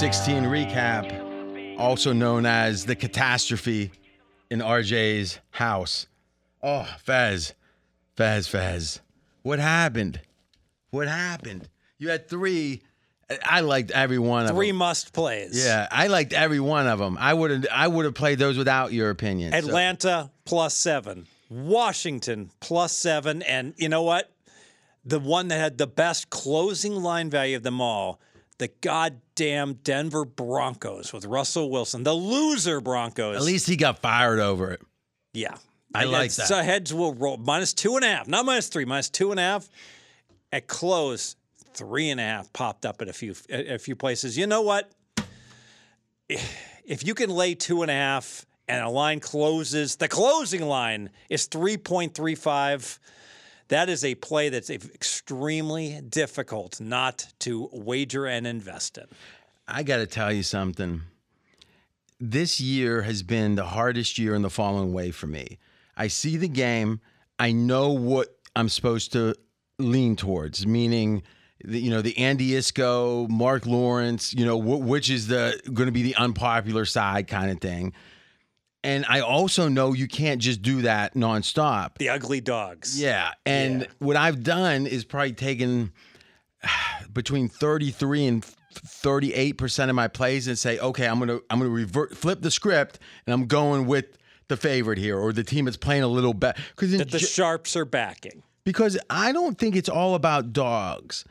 16 recap, also known as the catastrophe in RJ's house. Oh, Fez, Fez, Fez. What happened? What happened? You had three. I liked every one of Three them. must plays. Yeah, I liked every one of them. I would have I would have played those without your opinion. So- Atlanta plus seven, Washington plus seven, and you know what? The one that had the best closing line value of them all, the goddamn Denver Broncos with Russell Wilson, the loser Broncos. at least he got fired over it. yeah. I like that. So heads will roll minus two and a half, not minus three, minus two and a half. At close, three and a half popped up at a few a a few places. You know what? If you can lay two and a half and a line closes, the closing line is three point three five. That is a play that's extremely difficult not to wager and invest in. I got to tell you something. This year has been the hardest year in the following way for me. I see the game, I know what I'm supposed to lean towards, meaning the, you know the Andy Iskoe, Mark Lawrence, you know wh- which is the going to be the unpopular side kind of thing. And I also know you can't just do that nonstop. The ugly dogs. Yeah. And Yeah. what I've done is probably taken between 33 and 38% of my plays and say, okay, I'm going to I'm to revert flip the script and I'm going with the favorite here or the team that's playing a little better That the sharps are backing. because I don't think it's all about dogs.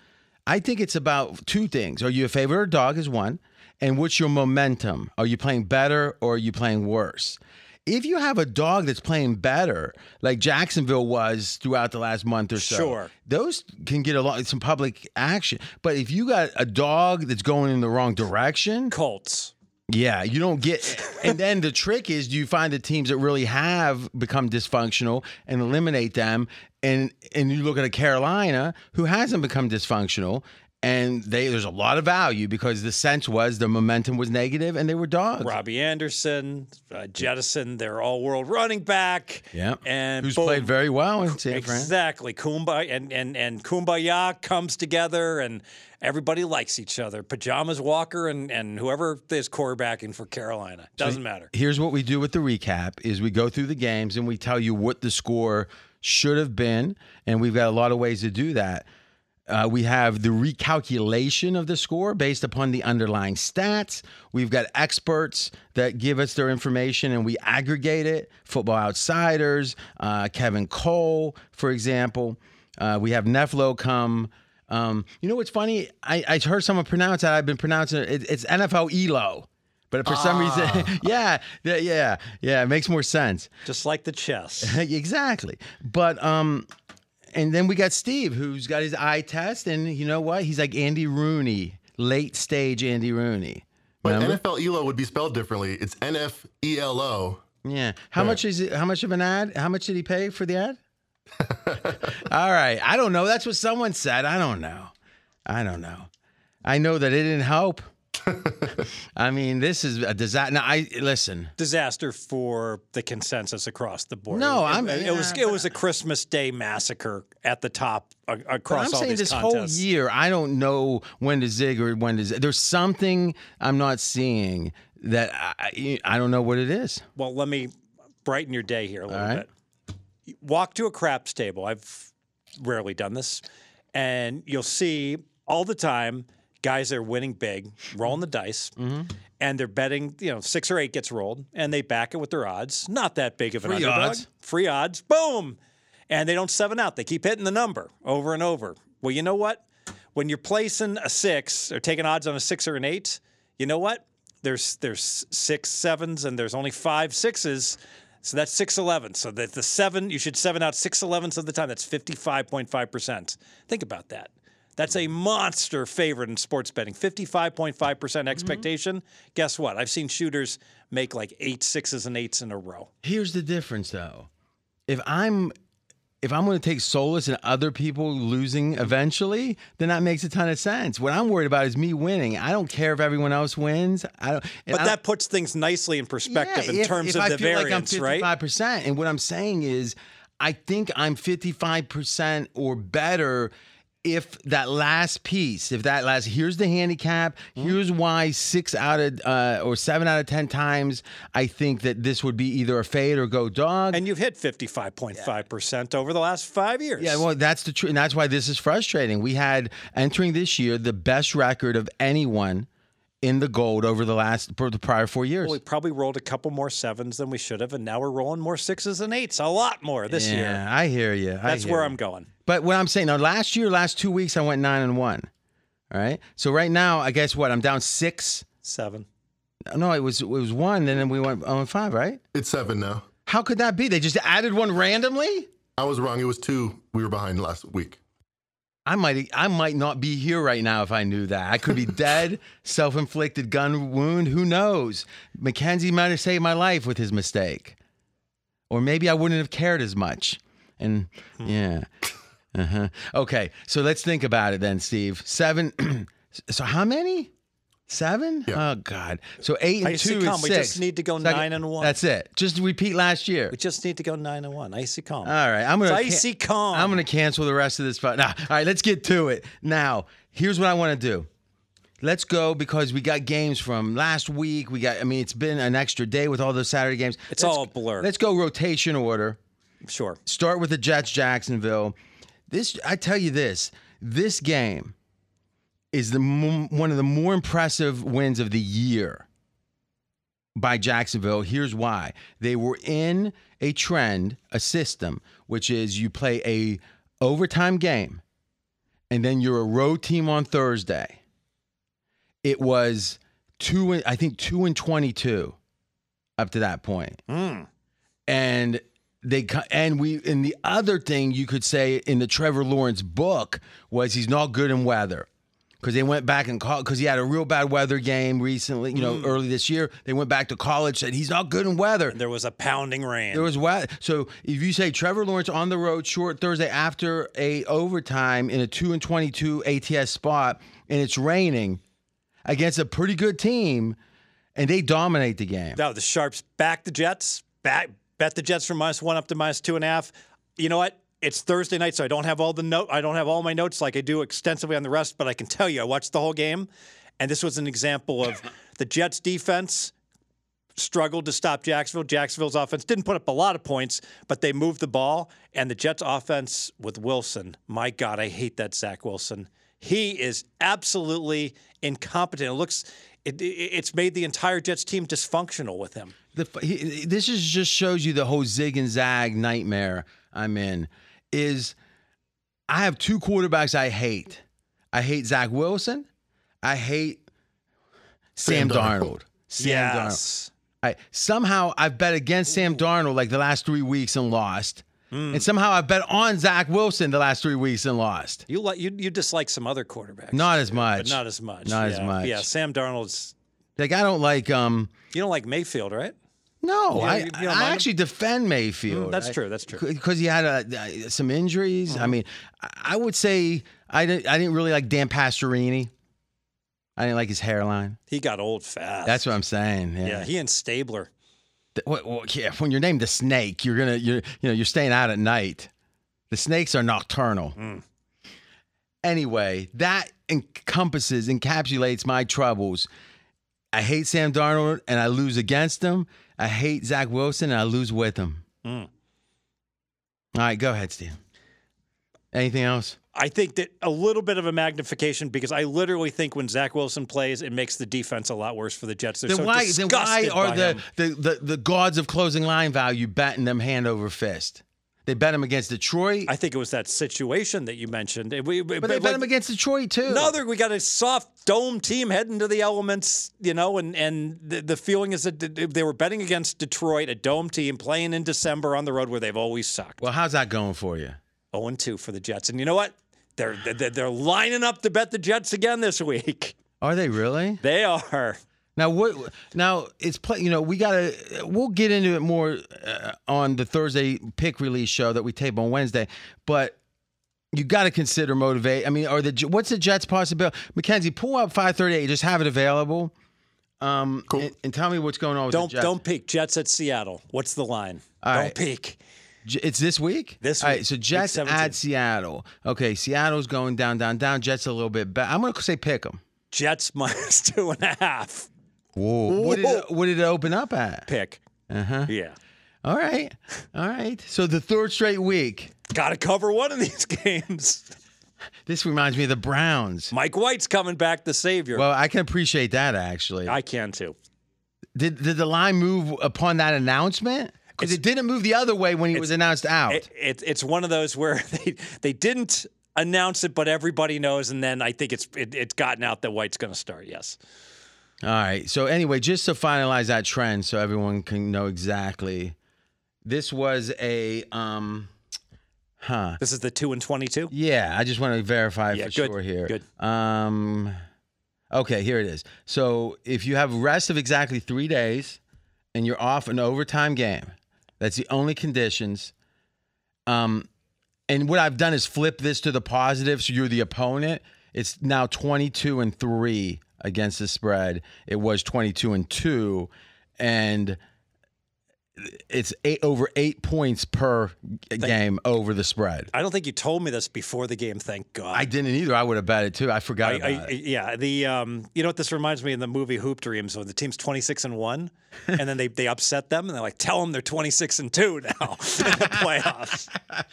I think it's about two things. Are you a favorite or dog is one, and what's your momentum? Are you playing better or are you playing worse? If you have a dog that's playing better, like Jacksonville was throughout the last month or so, Sure. those can get a lot some public action. But if you got a dog that's going in the wrong direction, Colts. yeah, you don't get. And then the trick is, do you find the teams that really have become dysfunctional and eliminate them? And and you look at a Carolina who hasn't become dysfunctional, and they there's a lot of value because the sense was the momentum was negative and they were dogs. Robbie Anderson, uh, Jettison, their all-world running back. Yeah, and who's boom. played very well in San Fran. Exactly. Kumbaya and, and and Kumbaya comes together and everybody likes each other. Pajamas Walker and, and whoever is quarterbacking for Carolina. Doesn't matter. Here's what we do with the recap: is we go through the games and we tell you what the score should have been, and we've got a lot of ways to do that. Uh, we have the recalculation of the score based upon the underlying stats. We've got experts that give us their information and we aggregate it. Football Outsiders, uh, Kevin Cole, for example. Uh, we have Neflo come. Um, you know what's funny? I, I heard someone pronounce that. I've been pronouncing it. It's NFL ELO. But for some reason, yeah, yeah, yeah, yeah, it makes more sense. Just like the chess. exactly. But um, and then we got Steve, who's got his eye test, and you know what? He's like Andy Rooney, late stage Andy Rooney. But NFL ELO would be spelled differently. It's N F E L O. Yeah. How much is it? How much of an ad? How much did he pay for the ad? All right. I don't know. That's what someone said. I don't know. I don't know. I know that it didn't help. I mean, this is a disaster. Now, I listen. Disaster for the consensus across the board. No, it, I'm- it, was yeah, it was a Christmas Day massacre at the top uh, across I'm all saying this contests. whole year, I don't know when to zig or when to zig. There's something I'm not seeing that I, I don't know what it is. Well, let me brighten your day here a little right. bit. Walk to a craps table. I've rarely done this, and you'll see all the time guys that are winning big, rolling the dice, Mm-hmm. and they're betting. You know, six or eight gets rolled, and they back it with their odds. Not that big of an Free underdog. odds. Free odds. Boom, and they don't seven out. They keep hitting the number over and over. Well, you know what? When you're placing a six or taking odds on a six or an eight, you know what? There's there's six sevens and there's only five sixes. So that's six eleven. So that the seven you should seven out six elevenths of the time. That's fifty five point five percent. Think about that. That's a monster favorite in sports betting. Fifty five point five percent mm-hmm. expectation. Guess what? I've seen shooters make like eight sixes and eights in a row. Here's the difference, though. If I'm if I'm going to take solace in other people losing mm-hmm. eventually, then that makes a ton of sense. What I'm worried about is me winning. I don't care if everyone else wins. I don't. But I- that puts things nicely in perspective Yeah, in if- terms if of I the feel variance, like I'm right? 55%, and what I'm saying is, I think I'm 55% or better if that last piece, if that last, here's the handicap, Mm-hmm. here's why six out of uh, or seven out of ten times, I think that this would be either a fade or go dog. And you've hit 55.5% over the last five years. yeah, well, that's the truth, and that's why this is frustrating. We had entering this year the best record of anyone in the gold over the last for the prior four years. Well, we probably rolled a couple more sevens than we should have, and now we're rolling more sixes and eights, a lot more this yeah, year. Yeah, I hear you. I That's hear where you. I'm going. But what I'm saying now, last year, last two weeks, I went nine and one. All right. So right now, I guess what I'm down six. Seven. No, it was it was one, and then we went oh on five. Right? It's seven now. How could that be? They just added one randomly. I was wrong. It was two. We were behind last week. I might I might not be here right now if I knew that. I could be dead, self-inflicted gun wound. Who knows? Mackenzie might have saved my life with his mistake, or maybe I wouldn't have cared as much. And yeah. Uh-huh. Okay, so let's think about it then, Steve. Seven. so how many? Seven? Yeah. Oh God. So eight and Icy two calm. is We just need to go Second- nine and one. That's it. Just repeat last year. We just need to go nine and one. Icy calm. All right, I'm gonna. It's icy calm. I'm gonna cancel the rest of this. Fight. Now, all right, let's get to it. Now, here's what I want to do. Let's go because we got games from last week. We got. I mean, it's been an extra day with all those Saturday games. It's Let's- all a blur. Let's go rotation order. Sure. Start with the Jets, Jacksonville. This, I tell you this. This game is the one of the more impressive wins of the year by Jacksonville. Here's why. They were in a trend, a system, which is you play a overtime game and then you're a road team on Thursday. It was two I think 2 and 22 up to that point. Hmm. And they and we and the other thing you could say in the Trevor Lawrence book was he's not good in weather because they went back and called because he had a real bad weather game recently. You know, mm. early this year they went back to college said he's not good in weather. There was a pounding rain. There was weather. So if you say Trevor Lawrence on the road short Thursday after a overtime in a two and twenty two ATS spot and it's raining against a pretty good team and they dominate the game. No, the Sharps back the Jets, back bet the Jets from minus one up to minus two and a half. You know what? It's Thursday night, so I don't have all the note. I don't have all my notes like I do extensively on the rest. But I can tell you, I watched the whole game, and this was an example of the Jets' defense struggled to stop Jacksonville. Jacksonville's offense didn't put up a lot of points, but they moved the ball. And the Jets' offense with Wilson, my God, I hate that Zach Wilson. He is absolutely incompetent. It looks, it, it- it's made the entire Jets team dysfunctional with him. the he, this is just shows you the whole zig and zag nightmare I'm in. Is I have two quarterbacks I hate. I hate Zach Wilson. I hate Sam, Sam Darnold. Darnold. Sam Darnold. yes. I, somehow I've bet against Sam Darnold like the last three weeks and lost. And somehow I've bet on Zach Wilson the last three weeks and lost. You like you you dislike some other quarterbacks, Not as much. but not as much. Not as much. Yeah, Sam Darnold's. Like I don't like um You don't like Mayfield, right? No, I, you- don't I mind actually defend Mayfield. Mm, that's I- true, that's true. Because he had uh, some injuries. I mean, I- I would say I didn't. I didn't really like Dan Pastorini. I didn't like his hairline. He got old fast. That's what I'm saying. Yeah. yeah. He and Stabler. Th- well, well, yeah. When you're named the Snake, you're gonna you're you know you're staying out at night. The snakes are nocturnal. Mm. Anyway, that encompasses encapsulates my troubles. I hate Sam Darnold and I lose against him. I hate Zach Wilson and I lose with him. Mm. All right, go ahead, Steve. Anything else? I think that a little bit of a magnification because I literally think when Zach Wilson plays, it makes the defense a lot worse for the Jets. They're Then so why? Then why are the, the, the the gods of closing line value batting them hand over fist? They bet him against Detroit, I think it was that situation that you mentioned. We- but they bet him against Detroit too. No, we got a soft dome team heading to the elements, you know, and and the, the feeling is that they were betting against Detroit, a dome team playing in December on the road where they've always sucked. Well, how's that going for you? 0 and 2 for the Jets. And you know what? They're, they're they're lining up to bet the Jets again this week. Are they really? They are. Now what? Now it's play. You know, we gotta. We'll get into it more uh, on the Thursday pick release show that we tape on Wednesday. But you got to consider motivate. I mean, are the what's the Jets' possibility? Mackenzie, pull up five thirty eight. Just have it available. Um, Cool. and, and tell me what's going on with Don't the Jets. don't peek. Jets at Seattle. What's the line? All don't right. peek. It's this week. This week, right, so Jets at Seattle. Okay, Seattle's going down, down, down. Jets a little bit better. I'm gonna say pick them. Jets minus two and a half. Whoa. What did it, what did it open up at? Pick. Uh huh. Yeah. All right, all right. So the third straight week. Got to cover one of these games. This reminds me of the Browns. Mike White's coming back, the savior. Well, I can appreciate that actually. I can too. Did did the line move upon that announcement? Because it didn't move the other way when he was announced out. It, it, it's one of those where they they didn't announce it, but everybody knows, and then I think it's it, it's gotten out that White's going to start. Yes. All right. So anyway, just to finalize that trend, so everyone can know exactly, this was a um, huh? This is the two and twenty-two. Yeah, I just want to verify Yeah, for good, sure here. good. Um, okay, here it is. So if you have rest of exactly three days, and you're off an overtime game, that's the only conditions. Um, and what I've done is flip this to the positive. So you're the opponent. It's now 22 and three against the spread. It was 22 and two, and it's eight over eight points per g- game over the spread. I don't think you told me this before the game. Thank God. I didn't either. I would have bet it too. I forgot I- about I- it. yeah, the um, you know what this reminds me of the movie Hoop Dreams, when the team's twenty six and one, and then they they upset them, and they're like, tell them they're twenty six and two now in the playoffs.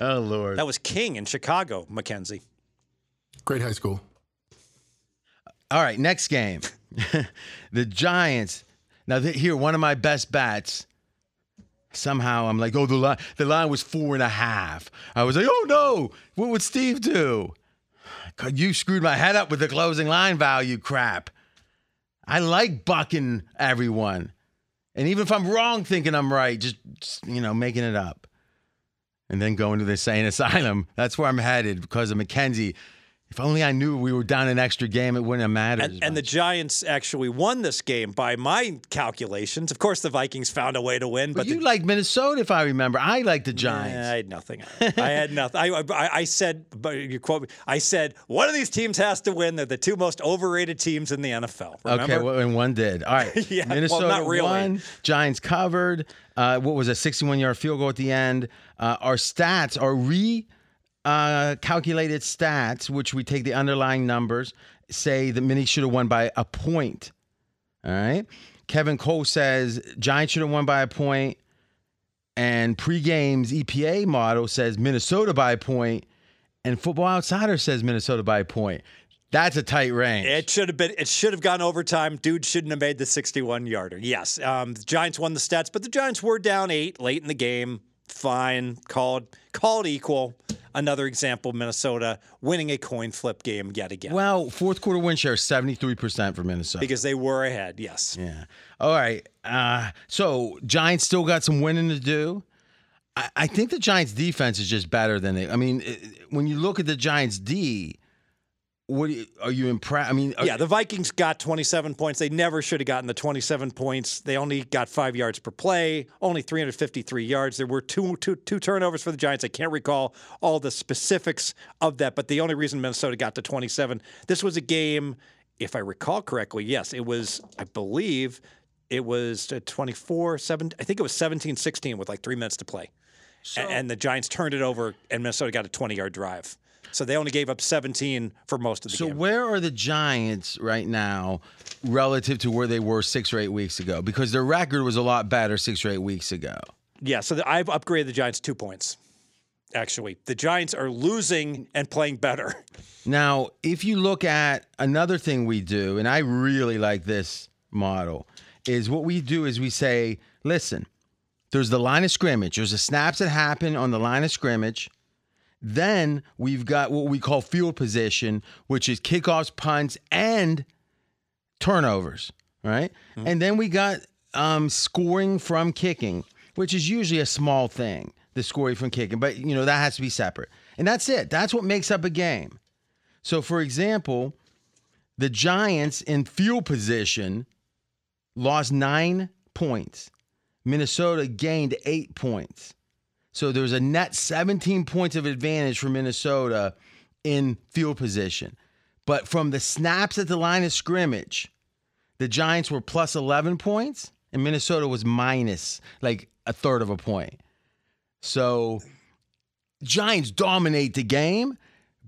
Oh Lord. That was King in Chicago, McKenzie. Great high school. All right, next game. the Giants. Now here, one of my best bets. Somehow I'm like, oh, the line the line was four and a half. I was like, oh no, what would Steve do? You screwed my head up with the closing line value crap. I like bucking everyone. And even if I'm wrong thinking I'm right, just, just, you know, making it up. And then going to the insane asylum. That's where I'm headed because of Mackenzie. If only I knew we were down an extra game, it wouldn't have mattered. And, and the. Giants actually won this game by my calculations. Of course, the Vikings found a way to win, but but you the, like Minnesota, if I remember. I like the Giants. I had nothing. I had nothing. I, I, I said, but you quote me. I said one of these teams has to win. They're the two most overrated teams in the NFL. Remember? Okay, well, and one did. All right. Yeah, well, Minnesota not really. won. Giants covered. Uh, what was a 61 yard field goal at the end? Uh, our stats are re uh, calculated stats, which we take the underlying numbers, say the Mini should have won by a point. All right. Kevin Cole says Giants should have won by a point, and pregame's EPA model says Minnesota by a point, and Football Outsider says Minnesota by a point. That's a tight range. It should have been. It should have gone overtime. Dude shouldn't have made the 61 yarder. Yes, um, the Giants won the stats, but the Giants were down eight late in the game. Fine, called called equal. Another example: Minnesota winning a coin flip game yet again Well, fourth quarter win share seventy three percent for Minnesota. because they were ahead. Yes, yeah. All right. Uh, so Giants still got some winning to do. I, I think the Giants defense is just better than they. I mean, it- when you look at the Giants D, what do you, are you impressed? I mean, are- yeah. The Vikings got 27 points. They never should have gotten the 27 points. They only got five yards per play, only 353 yards. There were two, two, two turnovers for the Giants. I can't recall all the specifics of that, but the only reason Minnesota got to 27, this was a game, if I recall correctly, yes, it was, I believe, it was uh, 24, 7, I think it was 17 16 with like three minutes to play. A- and the Giants turned it over, and Minnesota got a 20 yard drive. So they only gave up 17 for most of the so game. So where are the Giants right now relative to where they were six or eight weeks ago? Because their record was a lot better six or eight weeks ago. Yeah, so the, I've upgraded the Giants two points. Actually, the Giants are losing and playing better. Now, if you look at another thing we do, and I really like this model, is what we do is we say, listen, there's the line of scrimmage. There's the snaps that happen on the line of scrimmage. Then we've got what we call field position, which is kickoffs, punts, and turnovers, right? And then we got um, scoring from kicking, which is usually a small thing, the scoring from kicking, but you know that has to be separate. And that's it. That's what makes up a game. So, for example, the Giants in field position lost nine points. Minnesota gained eight points. So there was a net 17 points of advantage for Minnesota in field position. But from the snaps at the line of scrimmage, the Giants were plus 11 points and Minnesota was minus like a third of a point. So Giants dominate the game,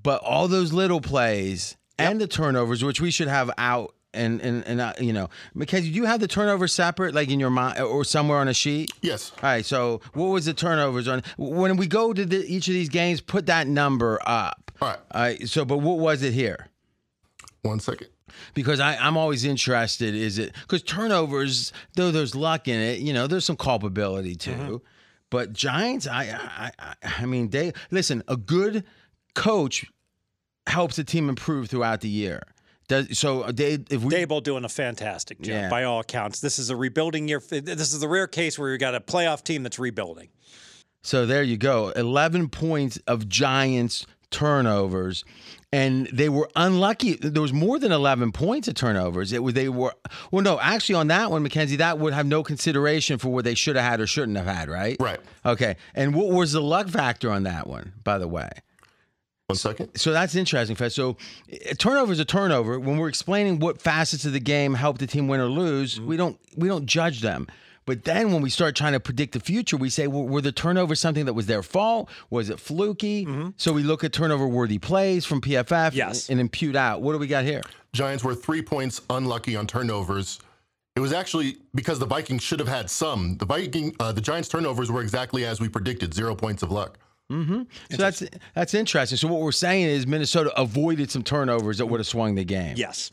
but all those little plays and the turnovers, which we should have out. And and and you know, Mackenzie, do you have the turnover separate, like in your mind or somewhere on a sheet? Yes. All right. So, what was the turnovers on when we go to the, each of these games? Put that number up. All right. All right. So, but what was it here? One second. Because I, I'm always interested. Is it because turnovers, though there's luck in it, you know, there's some culpability too. Mm-hmm. But Giants, I, I, I, I mean, they listen. A good coach helps a team improve throughout the year. Does so? Uh, they, if we Daboll doing a fantastic job Yeah. by all accounts. This is a rebuilding year. This is the rare case where you got a playoff team that's rebuilding. So there you go. 11 points of Giants turnovers. And they were unlucky. There was more than 11 points of turnovers. It was they were well no, actually on that one Mackenzie that would have no consideration for what they should have had or shouldn't have had, right? Right. Okay. And what was the luck factor on that one, by the way? One second. So that's interesting, Fed. So a turnover is a turnover. When we're explaining what facets of the game help the team win or lose, we don't we don't judge them. But then when we start trying to predict the future, we say, well, were the turnovers something that was their fault? Was it fluky? So we look at turnover worthy plays from PFF Yes. and, impute out. What do we got here? Giants were three points unlucky on turnovers. It was actually because the Vikings should have had some. The Viking, uh, the Giants' turnovers were exactly as we predicted, zero points of luck. So that's that's interesting. So what we're saying is Minnesota avoided some turnovers that would have swung the game. Yes.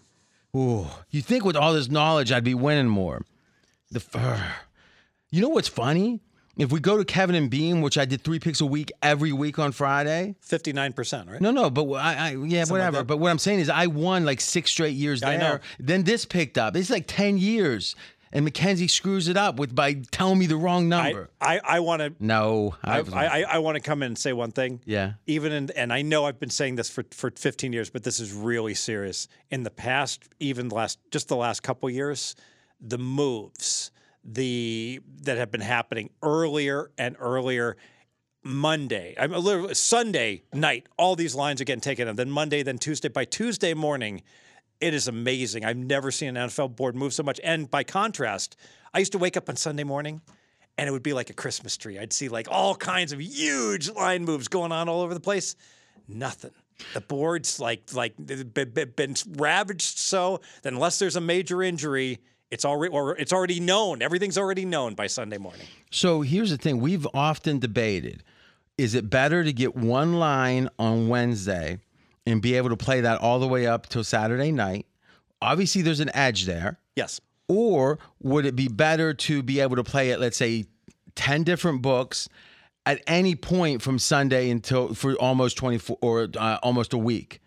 Ooh, you think with all this knowledge I'd be winning more? The uh, you know what's funny? If we go to Kevin and Bean, which I did three picks a week every week on Friday. 59%, right? No, no, but I, I yeah, whatever. that. but what I'm saying is, I won like six straight years I there. know. Then this picked up. It's like ten years, and Mackenzie screws it up with by telling me the wrong number. I, I want to no, I, I, I, I want to come in and say one thing. yeah. Even in, and I know I've been saying this for, for 15 years, but this is really serious. In the past, even last just the last couple years, the moves the that have been happening earlier and earlier. Monday, I'm literally Sunday night, all these lines are getting taken, and then Monday, then Tuesday. By Tuesday morning, it is amazing. I've never seen an NFL board move so much. And by contrast, I used to wake up on Sunday morning and it would be like a Christmas tree. I'd see like all kinds of huge line moves going on all over the place. Nothing. The board's like like been, ravaged so that unless there's a major injury, it's already or it's already known. Everything's already known by Sunday morning. So here's the thing: we've often debated: is it better to get one line on Wednesday and be able to play that all the way up till Saturday night? Obviously, there's an edge there. Yes. Or would it be better to be able to play it, let's say, 10 different books at any point from Sunday until for almost 24 or uh, almost a week?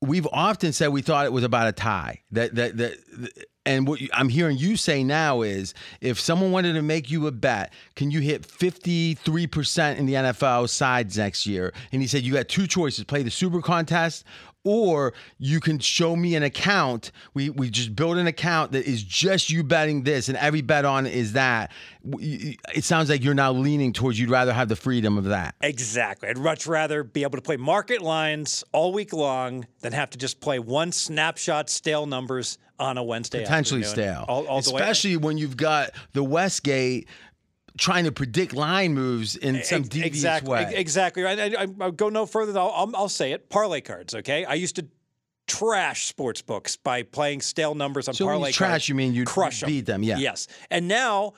We've often said we thought it was about a tie. That that that and what you- I'm hearing you say now is if someone wanted to make you a bet, can you hit 53% in the NFL sides next year? And he said you got two choices, play the super contest or you can show me an account. We we just build an account that is just you betting this, and every bet on it is that. It sounds like you're now leaning towards you'd rather have the freedom of that. Exactly. I'd much rather be able to play market lines all week long than have to just play one snapshot stale numbers on a Wednesday. Potentially afternoon. stale, All, all especially when you've got the Westgate trying to predict line moves in some devious exactly, way. ex- Exactly. I, I, I'll go no further. I'll, I'll, I'll say it. Parlay cards. Okay. I used to trash sports books by playing stale numbers on So when you parlay trash, cards. you mean you crush 'em. beat them, yeah. Yes. And now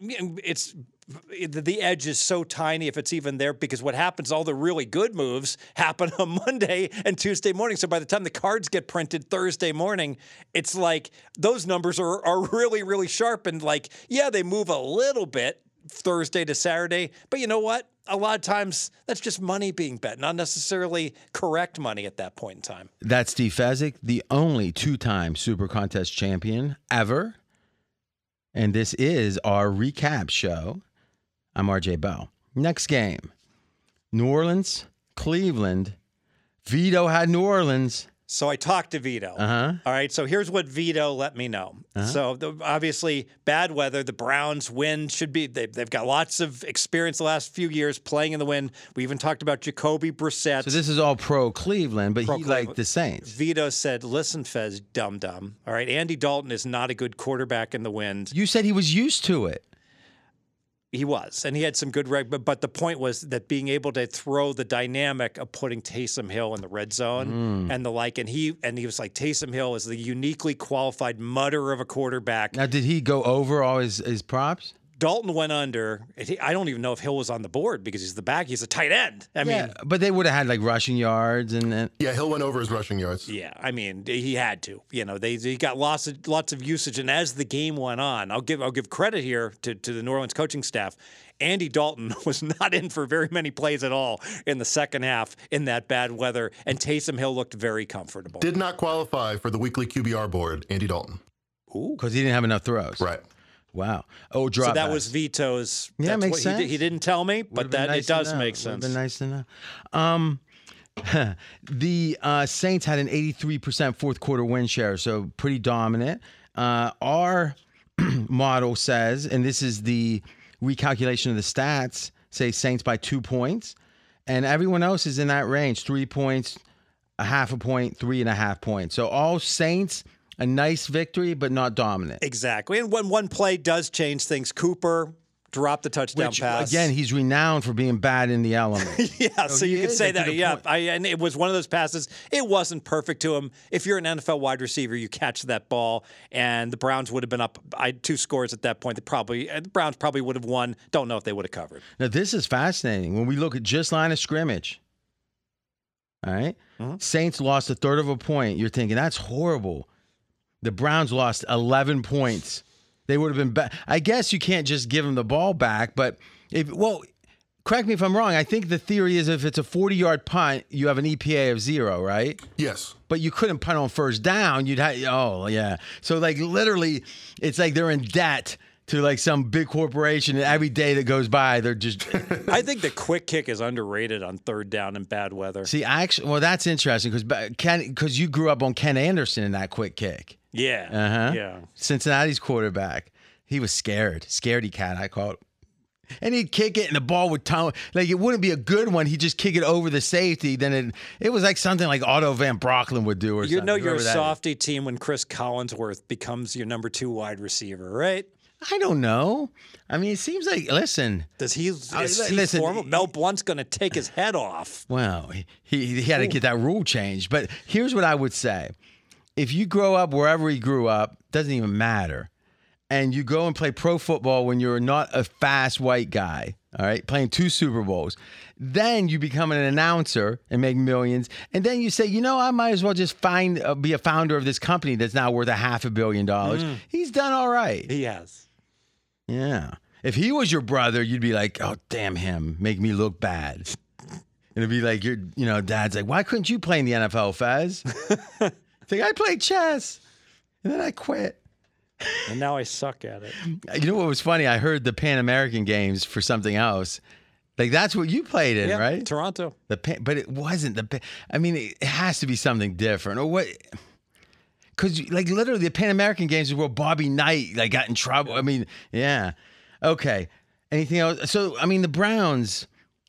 it's the edge is so tiny if it's even there because what happens all the really good moves happen on Monday and Tuesday morning so by the time the cards get printed Thursday morning it's like those numbers are are really really sharp and like yeah they move a little bit Thursday to Saturday but you know what a lot of times that's just money being bet not necessarily correct money at that point in time That's Steve Fezzik, the only two-time Super Contest champion ever. And this is our recap show. I'm RJ Bell. Next game. New Orleans, Cleveland. Vito had New Orleans. So I talked to Vito. Uh-huh. right. So here's what Vito let me know. So the, obviously, bad weather. The Browns win should be. They, they've got lots of experience the last few years playing in the wind. We even talked about Jacoby Brissett. So this is all pro Cleveland, but Pro he liked the Saints. Vito said, "Listen, Fez, dum dum. All right, Andy Dalton is not a good quarterback in the wind. You said he was used to it. He was, and he had some good reg. But, but the point was that being able to throw the dynamic of putting Taysom Hill in the red zone mm. and the like, and he and he was like Taysom Hill is the uniquely qualified mutter of a quarterback. Now, did he go over all his, his props? Dalton went under. He- I don't even know if Hill was on the board because he's the back. He's a tight end. I mean, but they would have had like rushing yards and, and Yeah, Hill went over his rushing yards. Yeah, I mean he had to. You know, they he got lots of lots of usage, and as the game went on, I'll give I'll give credit here to to the New Orleans coaching staff. Andy Dalton was not in for very many plays at all in the second half in that bad weather, and Taysom Hill looked very comfortable. Did not qualify for the weekly QBR board, Andy Dalton. because he didn't have enough throws. Right. Wow. Oh, drop. so that was Vito's. Yeah, that's makes what He, sense. did, he didn't tell me, but that nice it does know. make sense. Been nice know. Um, the uh, Saints had an 83% fourth quarter win share, so pretty dominant. Uh, our model says, and this is the recalculation of the stats, say Saints by two points, and everyone else is in that range: three points, a half a point, three and a half points. So all Saints, a nice victory, but not dominant. Exactly, and when one play does change things, Cooper dropped the touchdown Which, pass again, he's renowned for being bad in the element. Yeah, so he you could say that. Yeah. I, and it was one of those passes. It wasn't perfect to him. If you're an NFL wide receiver, you catch that ball, and the Browns would have been up I, two scores at that point. They probably uh, the Browns probably would have won. Don't know if they would have covered. Now, this is fascinating. When we look at just line of scrimmage, all right? Mm-hmm. Saints lost a third of a point. You're thinking, that's horrible. The Browns lost 11 points. They would have been back. I guess you can't just give them the ball back, but if, well, correct me if I'm wrong. I think the theory is if it's a 40 yard punt, you have an EPA of zero, right? Yes. But you couldn't punt on first down. You'd have, oh, yeah. So, like, literally, it's like they're in debt to like some big corporation, and every day that goes by, they're just I think the quick kick is underrated on third down in bad weather. See, I actually, well, that's interesting because Ken, because you grew up on Ken Anderson in that quick kick. Yeah, Uh huh. yeah. Cincinnati's quarterback. He was scared, scaredy cat. I call it. And he'd kick it, and the ball would tum like it wouldn't be a good one. He'd just kick it over the safety. Then it it was like something like Otto Van Brocklin would do, or You something. know you're a whoever that is. softy team when Chris Collinsworth becomes your number two wide receiver, right? I don't know. I mean, it seems like listen. Does he? Is I- he listen, formal? Mel Blount's going to take his head off. Well, he he had to get that rule changed. But here's what I would say: if you grow up wherever he grew up, doesn't even matter, and you go and play pro football when you're not a fast white guy, all right, playing two Super Bowls, then you become an announcer and make millions, and then you say, you know, I might as well just find uh, be a founder of this company that's now worth a half a billion dollars. He's done all right. He has. Yeah. If he was your brother, you'd be like, oh, damn him, make me look bad. And it'd be like, your, you know, dad's like, why couldn't you play in the NFL, Fez? it's like, I played chess and then I quit. And now I suck at it. You know what was funny? I heard the Pan American Games for something else. Like, that's what you played in, Yeah, right? Toronto. The pan, but it wasn't the. I mean, it has to be something different, or what? Because like literally, the Pan American Games is where Bobby Knight like got in trouble. I mean, yeah. Okay. Anything else? So I mean, the Browns.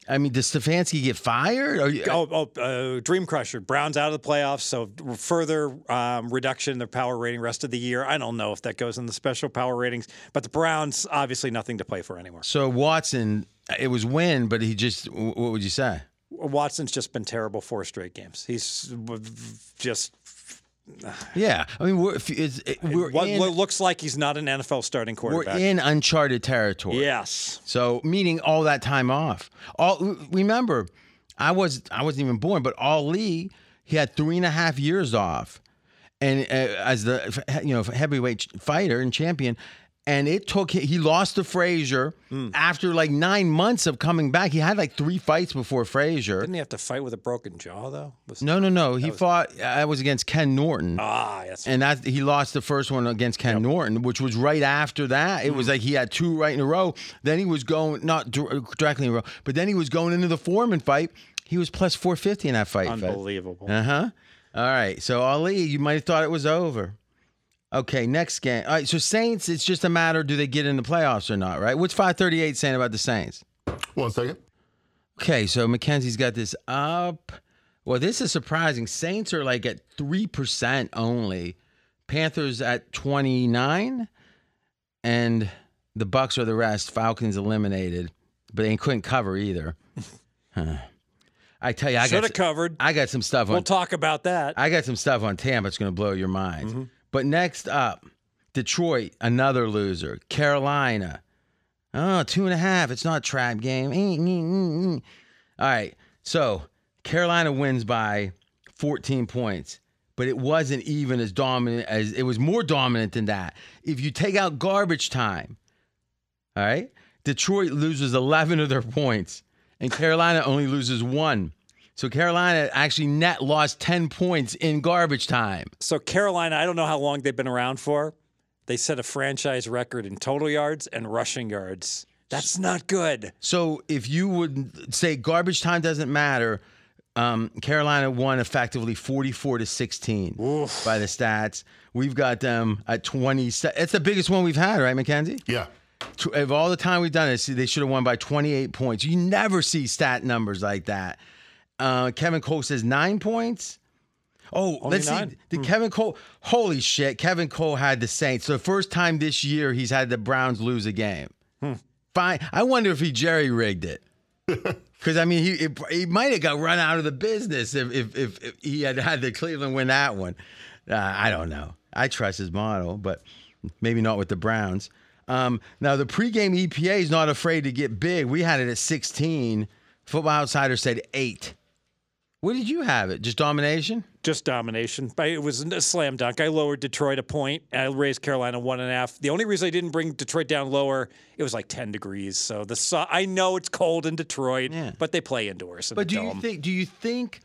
I mean, does Stefanski get fired? Or, Oh, oh uh, Dream Crusher. Browns out of the playoffs, so further um, reduction in their power rating rest of the year. I don't know if that goes in the special power ratings, but the Browns obviously nothing to play for anymore. so Watson, it was win, but he just. What would you say? Watson's just been terrible four straight games. He's just Yeah, I mean, we're it's, it, we're what, in what looks like he's not an NFL starting quarterback. we're in uncharted territory. yes. So meaning all that time off. All remember, I was I wasn't even born, but Ali he had three and a half years off, and uh, as the you know heavyweight fighter and champion, and it took he lost to Frazier Hmm. after like nine months of coming back. He had like three fights before Frazier. Didn't he have to fight with a broken jaw though? Was- No, no, no. He fought. I was against Ken Norton. Ah, yes. And that he lost the first one against Ken Norton, which was right after that. It Mm-hmm. was like he had two right in a row. Then he was going not directly in a row, but then he was going into the Foreman fight. He was plus four fifty in that fight. Unbelievable. Uh huh. All right. So Ali, you might have thought it was over. Okay, next game. All right. So Saints, it's just a matter do they get in the playoffs or not? Right. What's five thirty eight saying about the Saints? One second. Okay, so Mackenzie's got this up. Well, this is surprising. Saints are like at 3% only. Panthers at 29 and The Bucks are the rest. Falcons eliminated, but they couldn't cover either. Huh. I tell you, I Should got have covered. I got some stuff on We'll talk about that. I got some stuff on Tampa. It's going to blow your mind. Mm-hmm. But next up, Detroit, another loser. Carolina, oh, two and a half. It's not a trap game. Eh, eh, eh. All right. So Carolina wins by 14 points, but it wasn't even as dominant as it was more dominant than that. If you take out garbage time, all right, Detroit loses 11 of their points, and Carolina only loses one. So Carolina actually net lost 10 points in garbage time. So Carolina, I don't know how long they've been around for. They set a franchise record in total yards and rushing yards. That's not good. So if you would say garbage time doesn't matter, um, Carolina won effectively 44 to 16 by the stats. We've got them at 20. It's the biggest one we've had, right, McKenzie? Yeah. Of all the time we've done it, they should have won by 28 points. You never see stat numbers like that. Uh, Kevin Cole says nine points. Oh, Only let's nine? see. Did Kevin Cole? Holy shit! Kevin Cole had the Saints. So the first time this year he's had the Browns lose a game. Fine. I wonder if he jerry rigged it. Because I mean, he it, he might have got run out of the business if if, if, if he had had the Cleveland win that one. Uh, I don't know. I trust his model, but maybe not with the Browns. Um, now the pregame EPA is not afraid to get big. We had it at 16. Football Outsider said eight. What did you have it? Just domination? Just domination. But It was a slam dunk. I lowered Detroit a point. I raised Carolina one and a half. The only reason I didn't bring Detroit down lower, it was like 10 degrees. So the I know it's cold in Detroit, Yeah. but they play indoors. In But do you think? Do you think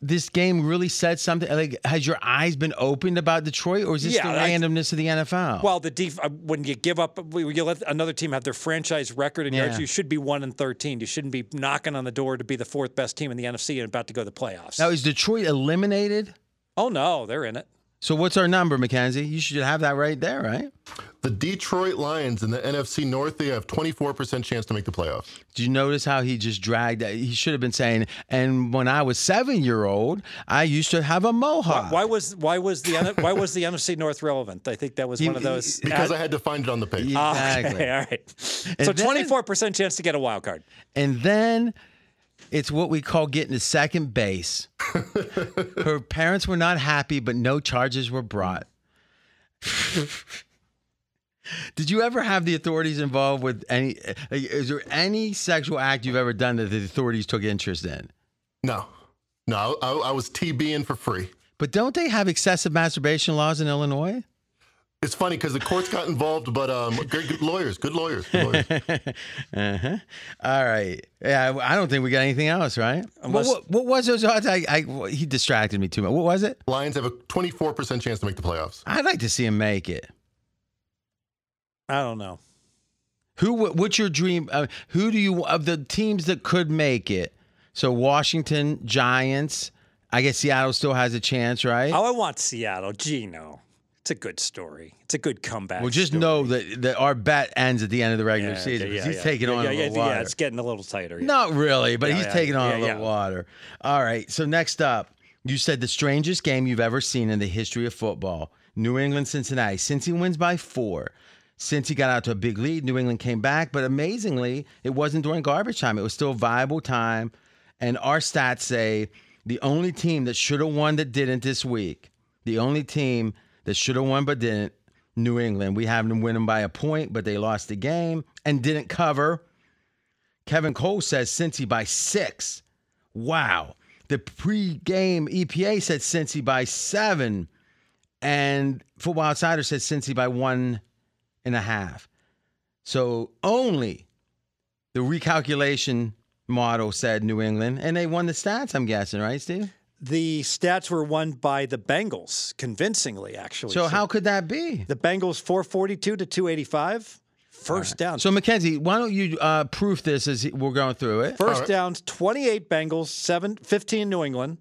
this game really said something? Like, has your eyes been opened about Detroit, or is this Yeah, the I- randomness of the NFL? Well, the def- uh, when you give up, when you let another team have their franchise record in yards, you should be one and thirteen. You shouldn't be knocking on the door to be the fourth best team in the NFC and about to go to the playoffs. now is Detroit eliminated? oh no, they're in it. So what's our number, Mackenzie? You should have that right there, right? The Detroit Lions in the NFC North, they have 24% chance to make the playoffs. Did you notice how he just dragged that? He should have been saying, and when I was seven year old, I used to have a mohawk. Why was why was the why was the NFC North relevant? I think that was one of those. Because ad- I had to find it on the page. Ah, exactly. Okay, all right. And So then- twenty four percent chance to get a wild card. And then it's what we call getting to second base. Her parents were not happy, but no charges were brought. Did you ever have the authorities involved with any? Uh, is there any sexual act you've ever done that the authorities took interest in? No. No, I, I was TBing for free. But don't they have excessive masturbation laws in Illinois? It's funny because the courts got involved, but um, good, good lawyers, good lawyers, good lawyers. uh-huh. All right. Yeah, I I don't think we got anything else, right? Unless- what, what, what was those odds? I, I, he distracted me too much. What was it? Lions have a 24% chance to make the playoffs. I'd like to see him make it. I don't know. Who? What's your dream? Uh, who do you of the teams that could make it? So Washington Giants. I guess Seattle still has a chance, right? Oh, I want Seattle. Gee, no. It's a good story. It's a good comeback. well, just story. know that, that our bet ends at the end of the regular Yeah, season. yeah, yeah, he's yeah. taking yeah, on yeah, a yeah, little yeah, water. it's getting a little tighter. yeah. Not really, but Yeah, he's yeah, taking on yeah, a little yeah. water. All right. So next up, you said the strangest game you've ever seen in the history of football. New England, Cincinnati. Cincy wins by four. Cincy got out to a big lead. New England came back, but amazingly, it wasn't during garbage time. It was still viable time. And our stats say the only team that should have won that didn't this week, the only team that should have won but didn't, New England. We have them winning by a point, but they lost the game and didn't cover. Kevin Cole says Cincy by six. Wow. The pre-game EPA said Cincy by seven. And Football Outsider said Cincy by one and a half. So only the recalculation model said New England, and they won the stats, I'm guessing, right, Steve? The stats were won by the Bengals convincingly, actually. So how could that be? the Bengals 442 to 285. First down. So Mackenzie, why don't you uh, proof this as we're going through it? First right. downs, 28 Bengals, 7, 15 New England.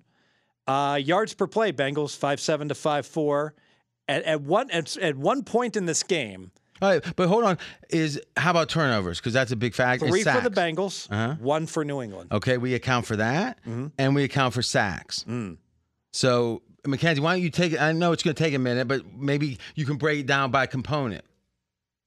Uh, yards per play, Bengals, 5-7 to 5-4. At, at, one, at, at one point in this game, All right, but hold on. Is how about turnovers? Because that's a big factor. three for the. Bengals, Uh-huh. one for New England. Okay, we account for that, Mm-hmm. and we account for sacks. Mm. So, Mackenzie, why don't you take it? I know it's going to take a minute, but maybe you can break it down by component.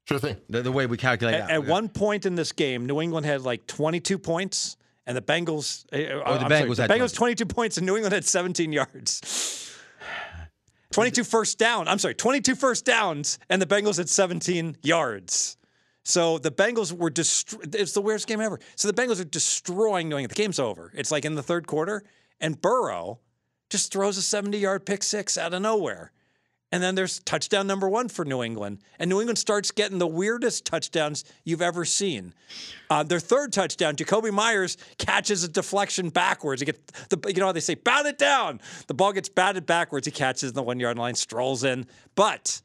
Sure thing. The, the way we calculate At, out. at Okay. one point in this game, New England had like 22 points, and the Bengals. Oh, the Bengals the had Bengals 20. 22 points, and New England had 17 yards. 22 first down. I'm sorry, 22 first downs, and the Bengals had 17 yards. So the Bengals were It's the weirdest game ever. So the Bengals are destroying England. The game's over. It's like in the third quarter, and Burrow just throws a 70 yard pick six out of nowhere. And then there's touchdown number one for New England. And New England starts getting the weirdest touchdowns you've ever seen. Uh, their third touchdown, Jakobi Meyers catches a deflection backwards. He gets the, you know how they say, bat it down. The ball gets batted backwards. He catches in the one yard line, strolls in. But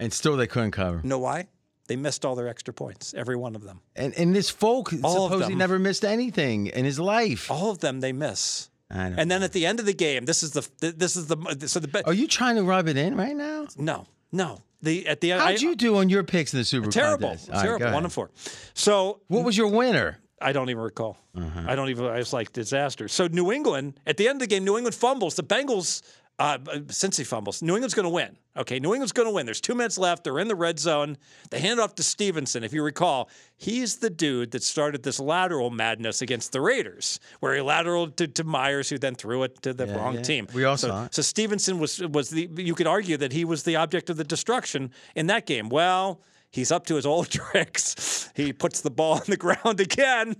and still they couldn't cover. you know why? They missed all their extra points, every one of them. And and this Folk All supposedly never missed anything in his life. All of them they miss. I know. And then at the end of the game, this is the this is the so the Are you trying to rub it in right now? no no the at the How'd I- you do on your picks in the Super Bowl? terrible Contest? Right, terrible ahead. one and four. So What was your winner? I don't even recall. Uh-huh. I don't even. I was like disaster. So New England at the end of the game, New England fumbles. The Bengals, uh, since he fumbles, New England's going to win. Okay, New England's going to win. There's two minutes left. They're in the red zone. They hand it off to Stevenson. If you recall, he's the dude that started this lateral madness against the Raiders, where he lateraled to, to Meyers, who then threw it to the wrong yeah. team. We all so, saw it. So Stevenson was was the. You could argue that he was the object of the destruction in that game. Well. He's up to his old tricks. He puts the ball on the ground again.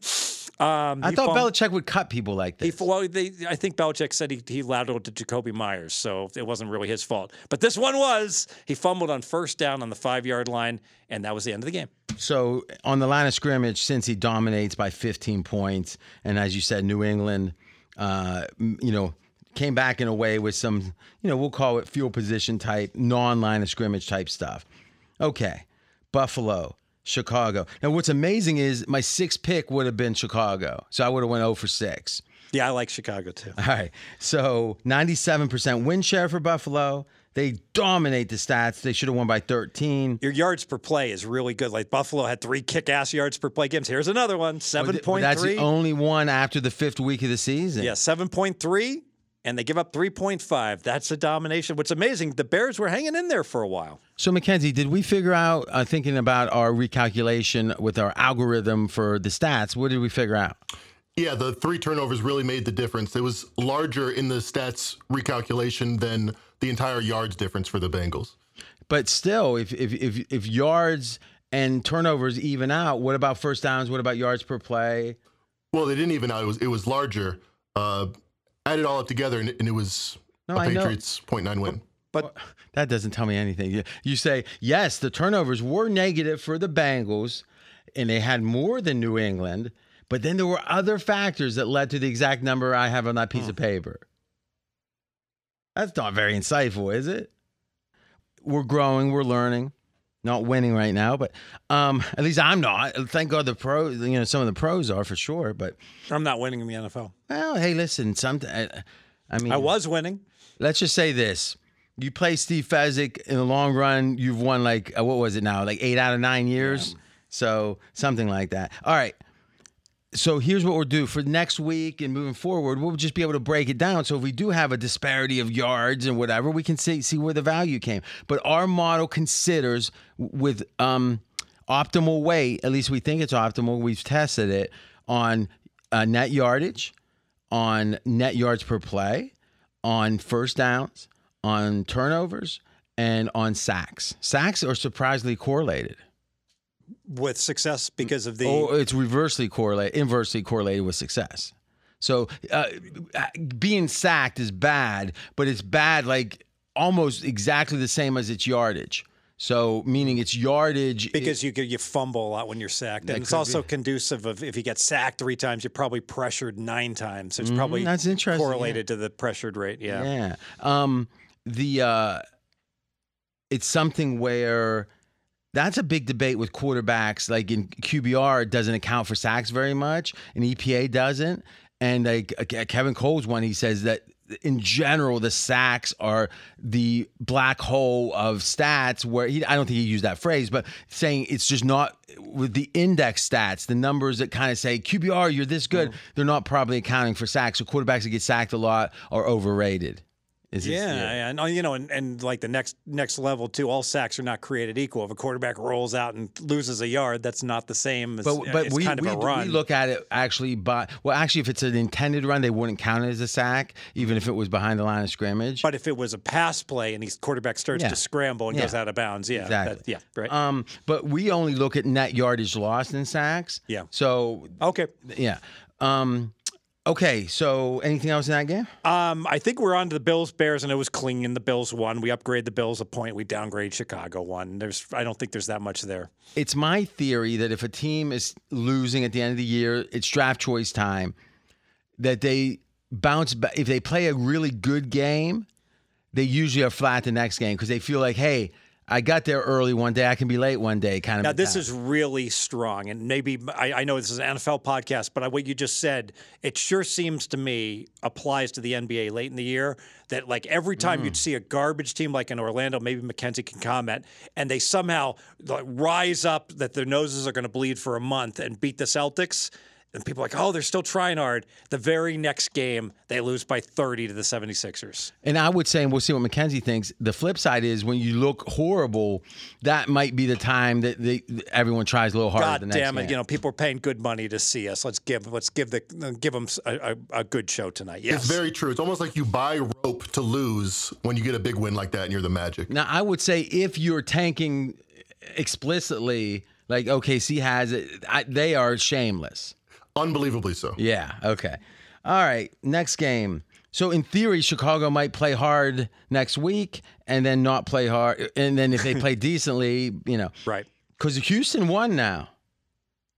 Um, I thought fum- Belichick would cut people like He, this. well, they, I think Belichick said he, he lateraled to Jakobi Meyers, so it wasn't really his fault. But this one was. He fumbled on first down on the five yard line, and that was the end of the game. So on the line of scrimmage, since he dominates by 15 points, and as you said, New England, uh, you know, came back in a way with some, you know, we'll call it field position type, non-line of scrimmage type stuff. Okay, Buffalo, Chicago. Now, what's amazing is my sixth pick would have been Chicago, so I would have went 0 for six. Yeah, I like Chicago too. All right, so 97% win share for Buffalo. They dominate the stats. They should have won by 13. Your yards per play is really good. Like Buffalo had three kick ass yards per play games. Here's another one seven But point that's the only one after the fifth week of the season. Yeah, 7.3, and they give up 3.5. That's a domination. What's amazing, the Bears were hanging in there for a while. So, Mackenzie, did we figure out, uh, thinking about our recalculation with our algorithm for the stats, what did we figure out? Yeah, the three turnovers really made the difference. It was larger in the stats recalculation than the entire yards difference for the Bengals. But still, if if if, if yards and turnovers even out, what about first downs? What about yards per play? Well, they didn't even out. It was it was larger. Uh, add it all up together, and, and it was No, a I know. Patriots point nine win. But That doesn't tell me anything. You, you say, yes, the turnovers were negative for the Bengals, and they had more than New England, but then there were other factors that led to the exact number I have on that piece of hmm. paper. That's not very insightful, is it? We're growing, we're learning. Not winning right now, but um, at least I'm not. Thank God the pros, you know, some of the pros are for sure. But I'm not winning in the NFL. well, hey, listen, something. I, I mean, I was winning. let's just say this. You play Steve Fezzik in the long run, you've won like, uh, what was it now? Like eight out of nine years? So something like that. All right. So here's what we'll do for next week and moving forward. We'll just be able to break it down. So if we do have a disparity of yards and whatever, we can see see where the value came. But our model considers with um, optimal weight, at least we think it's optimal. We've tested it on uh, net yardage, on net yards per play, on first downs, on turnovers, and on sacks. Sacks are surprisingly correlated. With success because of the Or it's reversely correlated, inversely correlated with success. So uh, being sacked is bad, but it's bad like almost exactly the same as its yardage. So meaning its yardage because you get- you fumble a lot when you're sacked, and it's also conducive of if you get sacked three times, you're probably pressured nine times. So it's probably Mm, that's interesting, correlated to the pressured rate. Yeah. Yeah. Um, the uh, it's something where that's a big debate with quarterbacks. Like in QBR, it doesn't account for sacks very much, and EPA doesn't. And like uh, Kevin Cole's one, he says that in general, the sacks are the black hole of stats. Where he, I don't think he used that phrase, but saying it's just not with the index stats, the numbers that kind of say QBR, you're this good. They're not probably accounting for sacks. So quarterbacks that get sacked a lot are overrated Is. Yeah, and uh, you know, and, and like the next next level too. All sacks are not created equal. If a quarterback rolls out and loses a yard, that's not the same. As, But but it's we, kind of we, a run. we look at it actually by well actually if it's an intended run they wouldn't count it as a sack even if it was behind the line of scrimmage. but if it was a pass play and the quarterback starts Yeah. to scramble and Yeah. goes out of bounds, yeah, Exactly. that- yeah, right. Um, but we only look at net yardage lost in sacks. Yeah. So okay, yeah. Um, okay. So anything else in that game? um, I think we're on to the Bills Bears, and it was clean. The Bills won. We upgrade the Bills a point. We downgrade Chicago one. There's, I don't think there's that much there. It's my theory that if a team is losing at the end of the year, it's draft choice time. That they bounce back if they play a really good game, they usually are flat the next game because they feel like, hey, I got there early one day, I can be late one day, kind of. Now, this is really strong, and maybe I, I know this is an NFL podcast, but what you just said, it sure seems to me applies to the NBA late in the year. That like every time Mm. you'd see a garbage team like in Orlando, maybe McKenzie can comment, and they somehow like, rise up that their noses are going to bleed for a month and beat the Celtics. And people are like, oh, they're still trying hard. The very next game, they lose by 30 to the 76ers. And I would say, and we'll see what McKenzie thinks. The flip side is when you look horrible, that might be the time that they, everyone tries a little harder. God the next damn it! game. You know, people are paying good money to see us. Let's give let's give the give them a, a, a good show tonight. Yes, It's very true. It's almost like you buy rope to lose when you get a big win like that and you're the Magic. Now, I would say if you're tanking explicitly, like OKC has it, I, they are shameless. Unbelievably so. Yeah. Okay. All right. Next game. So in theory, Chicago might play hard next week and then not play hard. And then if they play decently, you know, right. because Houston won now,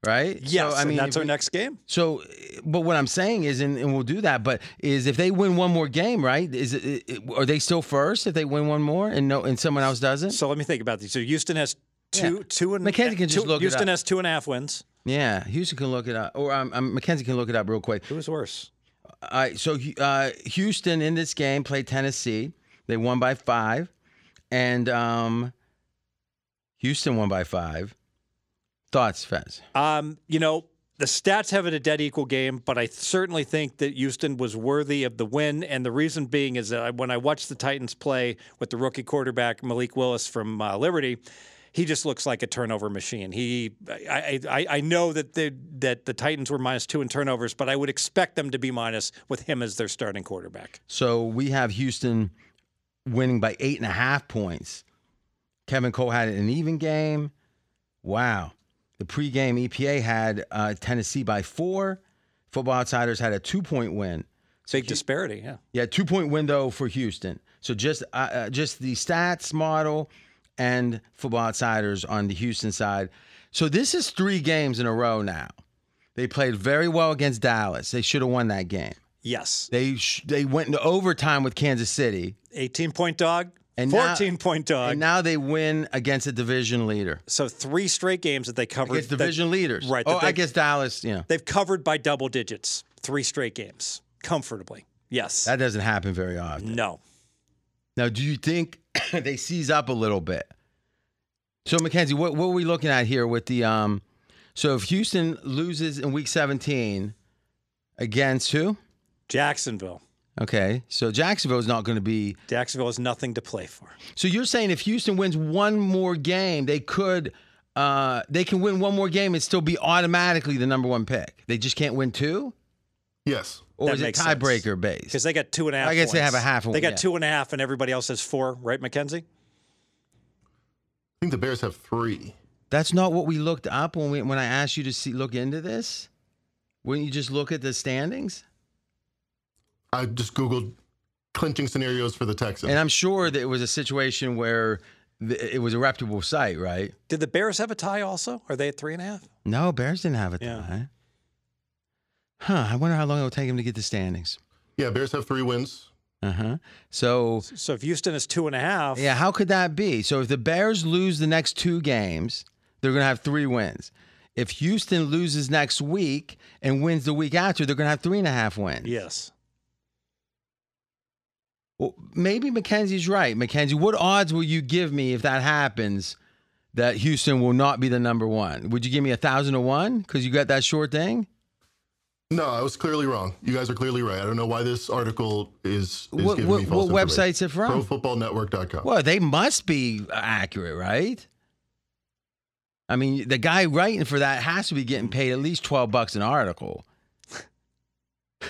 right? Yes, So, I mean, that's our we- next game. So, but what I'm saying is, and, and we'll do that, but is if they win one more game, right? Is it, are they still first if they win one more and no and someone else doesn't? So let me think about these. So Houston has two two and Mackenzie can just two- look Houston has two and a half wins. Yeah, Houston can look it up, or um, um, Mackenzie can look it up real quick. Who's worse? All right, so uh, Houston in this game played Tennessee. They won by five, and um, Houston won by five. Thoughts, Fez? Um, you know, the stats have it a dead equal game, but I certainly think that Houston was worthy of the win. And the reason being is that when I watched the Titans play with the rookie quarterback Malik Willis from uh, Liberty, he just looks like a turnover machine. He, I, I, I know that the that the Titans were minus two in turnovers, but I would expect them to be minus with him as their starting quarterback. So we have Houston winning by eight and a half points. Kevin Cole had an even game. Wow. The pregame EPA had uh, Tennessee by four. Football Outsiders had a two point win. Big disparity, yeah. Yeah, two point window for Houston. So just uh, uh, just the stats model and Football Outsiders on the Houston side. So this is three games in a row now. They played very well against Dallas. They should have won that game. Yes. They sh- they went into overtime with Kansas City, 18 point dog, And now- 14 point dog. and now they win against a division leader. so three straight games that they covered. Against that- division leaders, right, Oh, that I guess Dallas. You know They've covered by double digits, three straight games, comfortably. Yes. that doesn't happen very often. no. Now, do you think they seize up a little bit? So, Mackenzie, what, what are we looking at here with the um? So, if Houston loses in Week 17 against who? Jacksonville. Okay, so Jacksonville is not going to be. Jacksonville has nothing to play for. So you're saying if Houston wins one more game, they could, uh, they can win one more game and still be automatically the number one pick. They just can't win two, Yes. or That is it makes sense. tiebreaker based? Because they got two and a half. I guess they have a half a- They got yeah. two and a half, and everybody else has four, right, Mackenzie? I think the Bears have three. That's not what we looked up when we when I asked you to see look into this. Wouldn't you just look at the standings? I just Googled clinching scenarios for the Texans. And I'm sure that it was a situation where th- it was a reputable site, right? Did the Bears have a tie also? Are they at three and a half? No, Bears didn't have a tie. Yeah. Tie. Huh. I wonder how long it will take him to get the standings. yeah, Bears have three wins. Uh huh. So So if Houston is two and a half, yeah, how could that be? So if the Bears lose the next two games, they're going to have three wins. If Houston loses next week and wins the week after, they're going to have three and a half wins. yes. Well, maybe Mackenzie's right. Mackenzie, what odds will you give me if that happens that Houston will not be the number one? Would you give me a thousand to one because you got that short thing? No, I was clearly wrong. You guys are clearly right. I don't know why this article is, is What, giving what, me false what website's it from? ProFootballNetwork.com. Well, they must be uh, accurate, right? I mean, the guy writing for that has to be getting paid at least 12 bucks an article.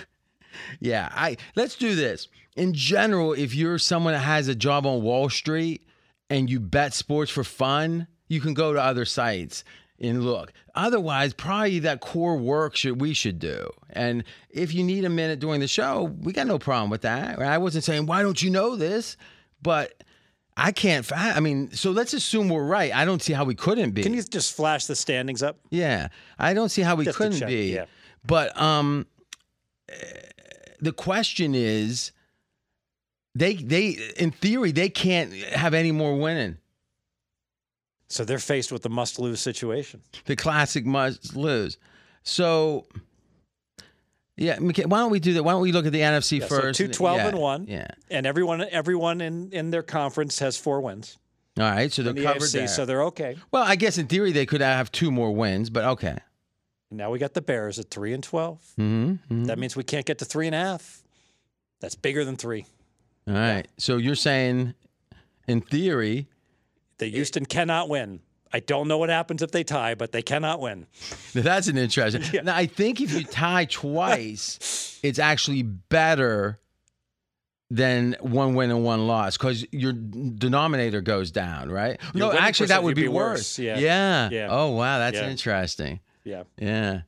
yeah, I let's do this. In general, if you're someone that has a job on Wall Street and you bet sports for fun, you can go to other sites and look. Otherwise, probably that core work should we should do. And if you need a minute during the show, we got no problem with that. I wasn't saying why don't you know this, but I can't. I mean, so let's assume we're right. I don't see how we couldn't be. Can you just flash the standings up? Yeah, I don't see how we Just couldn't be. yeah. But um, eh, the question is, they they in theory they can't have any more winning. So they're faced with the must-lose situation. The classic must lose. So. Yeah, why don't we do that? Why don't we look at the NFC Yeah, so first? two 12 yeah, and one. Yeah. And everyone, everyone in, in their conference has four wins. All right, so they're the covered AFC, there. so they're okay. well, I guess in theory they could have two more wins, but okay. Now we got the Bears at three and 12 Mm-hmm. That means we can't get to three and a half. That's bigger than three. All right. So you're saying, in theory, The Houston cannot win. I don't know what happens if they tie, but they cannot win. That's an interesting. Now, I think if you tie twice, it's actually better than one win and one loss because your denominator goes down, right? Your no, actually, that would would be be worse. worse, yeah. Yeah. Yeah. Oh, wow. That's Yeah. interesting. Yeah. Yeah.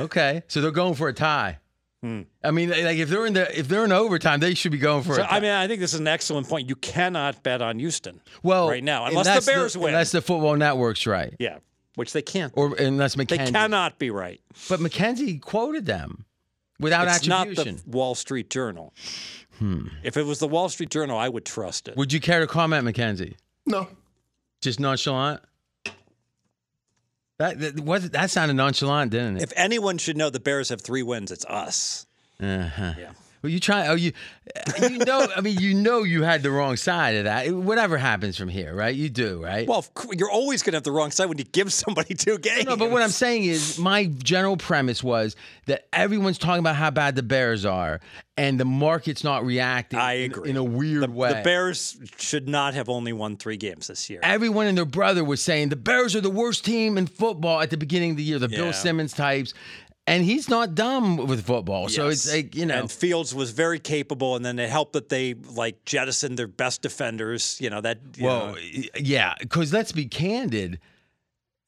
Okay. so they're going for a tie. Hmm. I mean, like if they're in the if they're in overtime, they should be going for it. So a tie. I mean, I think this is an excellent point. You cannot bet on Houston. well, right now, and unless the that's Bears win. Unless the football network's right, Yeah, which they can't. or unless They McKenzie. cannot be right. But McKenzie quoted them without It's not attribution. the Wall Street Journal. If it was the Wall Street Journal, I would trust it. Would you care to comment, McKenzie? No. Just nonchalant. That that, was, that sounded nonchalant, didn't it? If anyone should know the Bears have three wins, it's us. uh-huh. Yeah. Well, you try. Oh, you, you know. I mean, you know, you had the wrong side of that. Whatever happens from here, right? You do, right? Well, you're always going to have the wrong side when you give somebody two games. no, but what I'm saying is, my general premise was that everyone's talking about how bad the Bears are, and the market's not reacting. I agree. in, a weird the, way. the Bears should not have only won three games this year. everyone and their brother was saying the Bears are the worst team in football at the beginning of the year, the Bill Simmons types. And he's not dumb with football. So it's like, you know. and Fields was very capable, and then it helped that they like jettisoned their best defenders. You know that. you well, know, yeah, because let's be candid.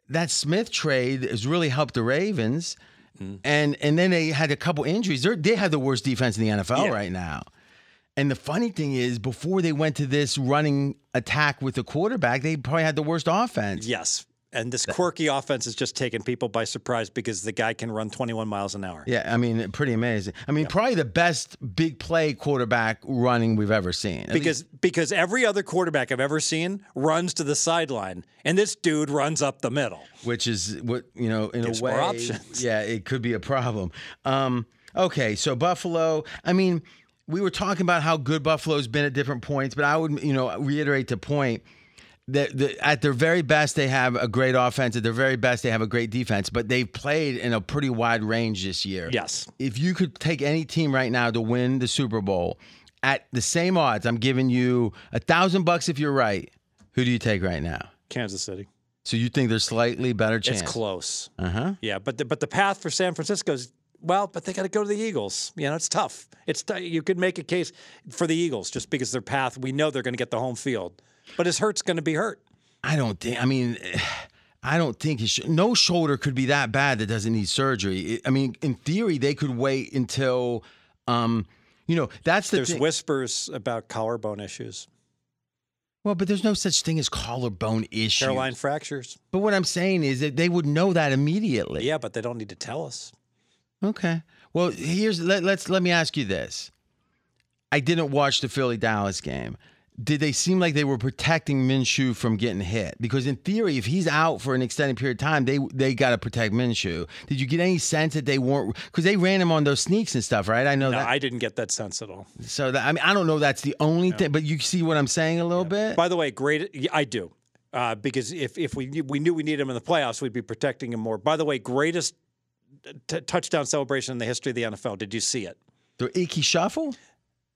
That Smith trade has really helped the Ravens. Mm-hmm. And and then they had a couple injuries. They're, they have the worst defense in the NFL Yeah. right now. And the funny thing is, before they went to this running attack with the quarterback, they probably had the worst offense. yes, and this quirky offense is just taking people by surprise because the guy can run 21 miles an hour. Yeah, I mean, pretty amazing. I mean, probably the best big play quarterback running we've ever seen. Because because every other quarterback I've ever seen runs to the sideline, and this dude runs up the middle. which is what you know in Gives a way more options. yeah it could be a problem um okay so buffalo i mean we were talking about how good buffalo's been at different points but i would you know reiterate the point at their very best they have a great offense at their very best they have a great defense but they've played in a pretty wide range this year Yes. if you could take any team right now to win the super bowl at the same odds i'm giving you a thousand bucks if you're right who do you take right now Kansas City. so you think there's slightly better chance It's close. uh-huh Yeah, but the, but the path for San Francisco is well, but they got to go to the Eagles. You know, it's tough. It's t- you could make a case for the Eagles just because their path. We know they're going to get the home field, but his hurt's going to be hurt. I don't think. I mean, I don't think his sh- no shoulder could be that bad that doesn't need surgery. It- I mean, in theory, they could wait until, um, you know, that's the There's thing. whispers about collarbone issues, well, but there's no such thing as collarbone issue. hairline fractures. But what I'm saying is that they would know that immediately. Yeah, but they don't need to tell us. Okay. Well, here's let, let's let me ask you this. I didn't watch the Philly Dallas game. Did they seem like they were protecting Minshew from getting hit? Because in theory, if he's out for an extended period of time, they they got to protect Minshew. Did you get any sense that they weren't? Because they ran him on those sneaks and stuff, right? I know No, that. I didn't get that sense at all. so that, I mean, I don't know. That's the only thing, but you see what I'm saying a little bit. By the way, great. I do. Uh, because if, if we knew- we knew we needed him in the playoffs, we'd be protecting him more. By the way, greatest t- touchdown celebration in the history of the NFL. Did you see it? The Ickey Shuffle?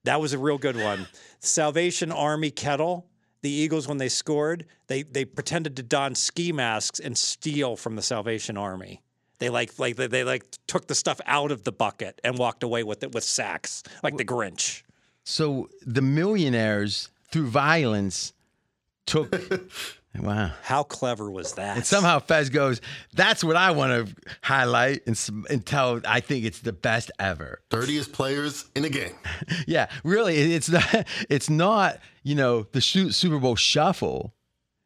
That was a real good one. Salvation Army Kettle. The Eagles, when they scored, they they pretended to don ski masks and steal from the Salvation Army. They like like they, they like took the stuff out of the bucket and walked away with it with sacks, like the Grinch. So the millionaires, through violence, took. wow. How clever was that? And somehow Fez goes, that's what I want to highlight and, and tell. I think it's the best ever. Dirtiest players in the game. Yeah, really, it's not. It's not. You know, the Su- Super Bowl shuffle.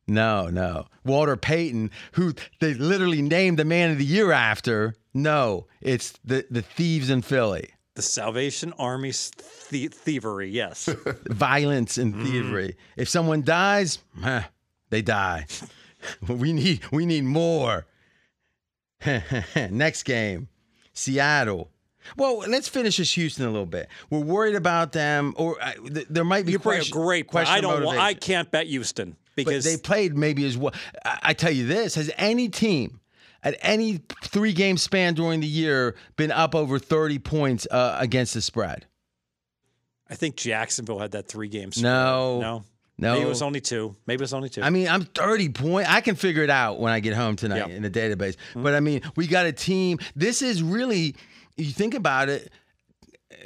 No, no. Walter Payton, who they literally named the Man of the Year after. No, it's the the thieves in Philly. the Salvation Army's thie- thievery. Yes. Violence and thievery. If someone dies, eh, they die. we need we need more. Next game, Seattle. Well, let's finish this Houston a little bit. We're worried about them, or uh, th- there might be you bring a great question I don't. Want, I can't bet Houston But because they played maybe as well. I, I tell you this: has any team at any three game span during the year been up over thirty points uh, against the spread? I think Jacksonville had that three game games. No. no, No. Maybe it was only two. Maybe it was only two. I mean, I'm 30 point. I can figure it out when I get home tonight Yeah. Mm-hmm. in the database. But I mean, we got a team. This is really, you think about it,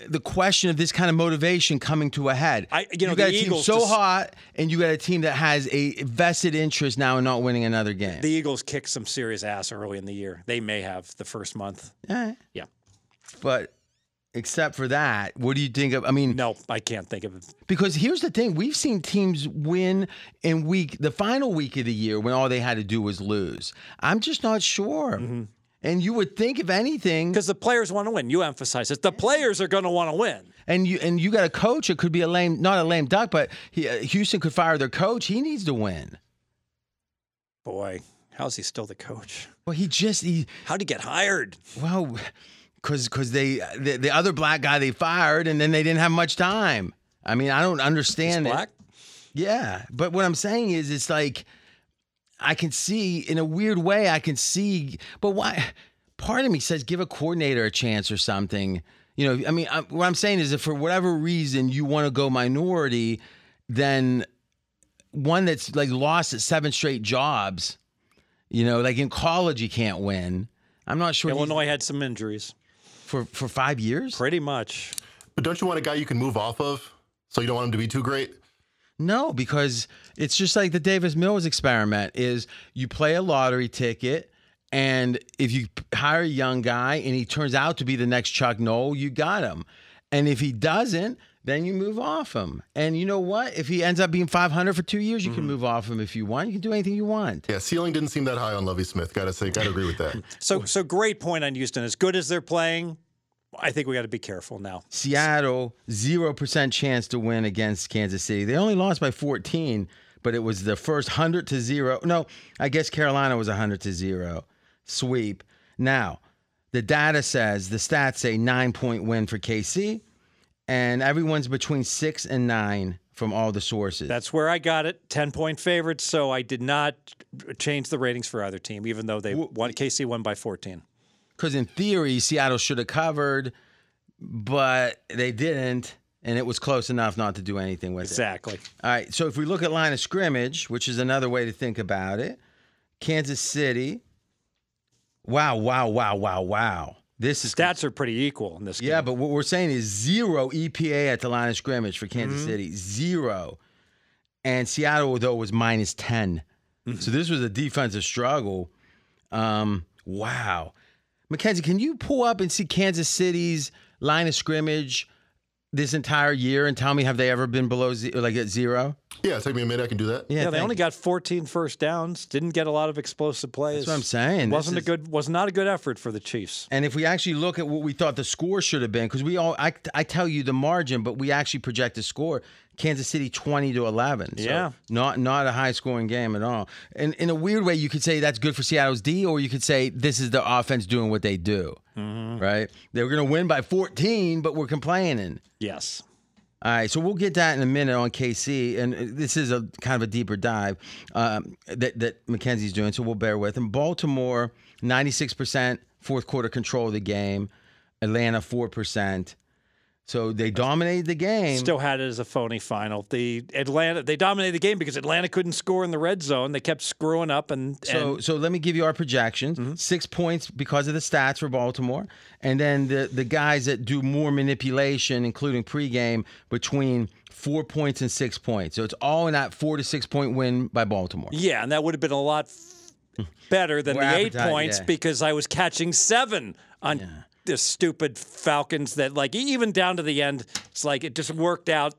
the question of this kind of motivation coming to a head. I- you know, got the a team so just- hot, and you got a team that has a vested interest now in not winning another game. the Eagles kicked some serious ass early in the year. They may have the first month. Eh. Yeah. But except for that, what do you think of? I mean, No, I can't think of it. Because here's the thing: we've seen teams win in week the final week of the year when all they had to do was lose. I'm just not sure. Mm-hmm. And you would think, if anything, Because the players want to win. You emphasize it. The players are going to want to win. and you and you got a coach. It could be a lame, not a lame duck, but he, uh, Houston could fire their coach. He needs to win. Boy, how's he still the coach? Well, he just he How'd he get hired? well, because because they the, the other black guy they fired, and then they didn't have much time. I mean, I don't understand it. Black? Yeah, but what I'm saying is, it's like I can see in a weird way. I can see, but why? Part of me says give a coordinator a chance or something. You know, I mean, I, what I'm saying is, if for whatever reason you want to go minority, then one that's like lost at seven straight jobs. You know, like in college you can't win. I'm not sure Illinois had some injuries. For for five years. Pretty much. But don't you want a guy you can move off of? So you don't want him to be too great? No, because it's just like the Davis Mills experiment is you play a lottery ticket and if you hire a young guy and he turns out to be the next Chuck Noll, you got him. And if he doesn't, then you move off him. And you know what? If he ends up being 500 for 2 years, you can mm-hmm. move off him if you want. You can do anything you want. Yeah, ceiling didn't seem that high on Lovie Smith. Gotta say, gotta agree with that. So, so great point on Houston. As good as they're playing, I think we got to be careful now. Seattle, 0% chance to win against Kansas City. They only lost by 14, but it was the first 100 to 0. No, I guess Carolina was 100 to 0 sweep. Now, the data says, the stats say 9-point win for KC, and everyone's between 6 and 9 from all the sources. That's where I got it. 10 point favorites. So I did not change the ratings for either team, even though they won. KC won by 14. Cuz in theory Seattle should have covered, but they didn't. And it was close enough not to do anything with it. Exactly. All right. So if we look at line of scrimmage, which is another way to think about it, Kansas City. Wow, wow, wow, wow, wow. This is Stats are pretty equal in this game. yeah, but what we're saying is zero EPA at the line of scrimmage for Kansas Mm-hmm. City, zero, and Seattle though was minus 10 Mm-hmm. So this was a defensive struggle. Um, wow, Mackenzie, can you pull up and see Kansas City's line of scrimmage this entire year and tell me have they ever been below ze- like at zero? Yeah, take me a minute. I can do that. Yeah, they only got 14 first downs. Didn't get a lot of explosive plays. That's what I'm saying. Wasn't a is- good. Was not a good effort for the Chiefs. And if we actually look at what we thought the score should have been, because we all, I, I tell you the margin, but we actually project the score. Kansas City twenty to eleven. So Yeah. not not a high scoring game at all. And in a weird way, you could say that's good for Seattle's D, or you could say this is the offense doing what they do. Mm-hmm. Right? They were going to win by fourteen, but we're complaining. Yes. All right, so we'll get that in a minute on KC, and this is a kind of a deeper dive um, that that Mackenzie's doing, so we'll bear with him. Baltimore, ninety six percent fourth quarter control of the game. Atlanta, four percent. So they dominated the game. Still had it as a phony final. The Atlanta they dominated the game because Atlanta couldn't score in the red zone. They kept screwing up and, So, and so let me give you our projections. Mm-hmm. Six points because of the stats for Baltimore, and then the the guys that do more manipulation, including pregame, between four points and six points. So it's all in that four to six point win by Baltimore. yeah, and that would have been a lot better than the eight points yeah. because I was catching seven on the stupid Falcons. That like even down to the end, it's like it just worked out.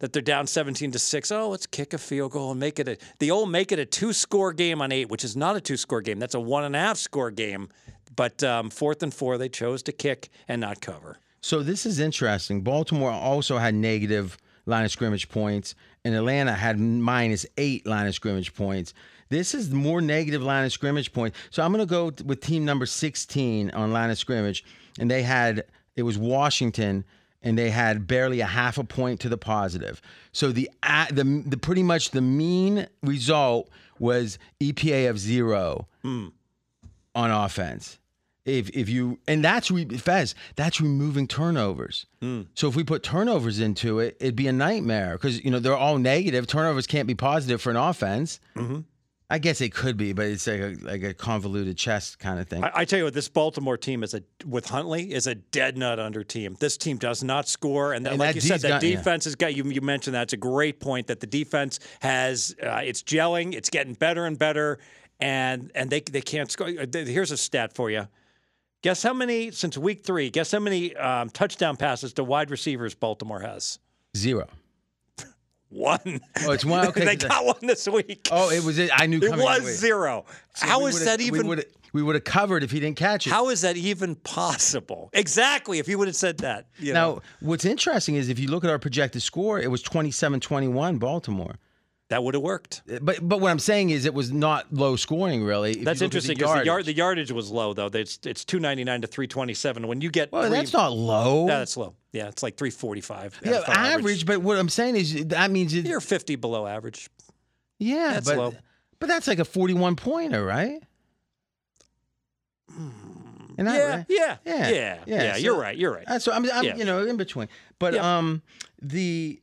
That they're down 17 to 6. Oh, let's kick a field goal and make it a the old make it a two score game on eight, which is not a two score game. That's a one and a half score game. But um, fourth and four, they chose to kick and not cover. So this is interesting. Baltimore also had negative line of scrimmage points, and Atlanta had minus eight line of scrimmage points. This is more negative line of scrimmage points. So I'm going to go with team number 16 on line of scrimmage, and they had it was Washington, and they had barely a half a point to the positive. So the the, the pretty much the mean result was EPA of zero hmm. on offense. If if you and that's re, Fez, that's removing turnovers. Hmm. So if we put turnovers into it, it'd be a nightmare because you know they're all negative. Turnovers can't be positive for an offense. Mm-hmm. I guess it could be, but it's like a, like a convoluted chess kind of thing. I, I tell you what, this Baltimore team is a with Huntley is a dead nut under team. This team does not score, and, And like that you said, that got- yeah. defense has got you. You mentioned that it's a great point that the defense has. Uh, it's gelling. It's getting better and better, and and they they can't score. Uh, Here's a stat for you. Guess how many since week three? Guess how many um, touchdown passes to wide receivers Baltimore has? Zero. One. Oh, it's one. Okay. they got one this week. oh, it was. I knew it was zero. So How we that even? We would have covered if he didn't catch it. How is that even possible? Exactly. If you would have said that. You know, now, what's interesting is if you look at our projected score, it was 27-21 Baltimore. That would have worked. But but what I'm saying is it was not low scoring really. That's look at the interesting because the, yard, yardage. the yardage was low though. It's it's two ninety nine to three twenty seven. When you get Well, three, that's not low. Yeah, that's low. Yeah, it's like three forty five. yeah, average, But what I'm saying is that means it, You're fifty below average. yeah, that's but low. but that's like a 41 pointer, right? And that- Yeah, yeah, Yeah, yeah, yeah. yeah, you're right. You're right. What I'm, I'm Yeah. you know in between. But Yeah. um the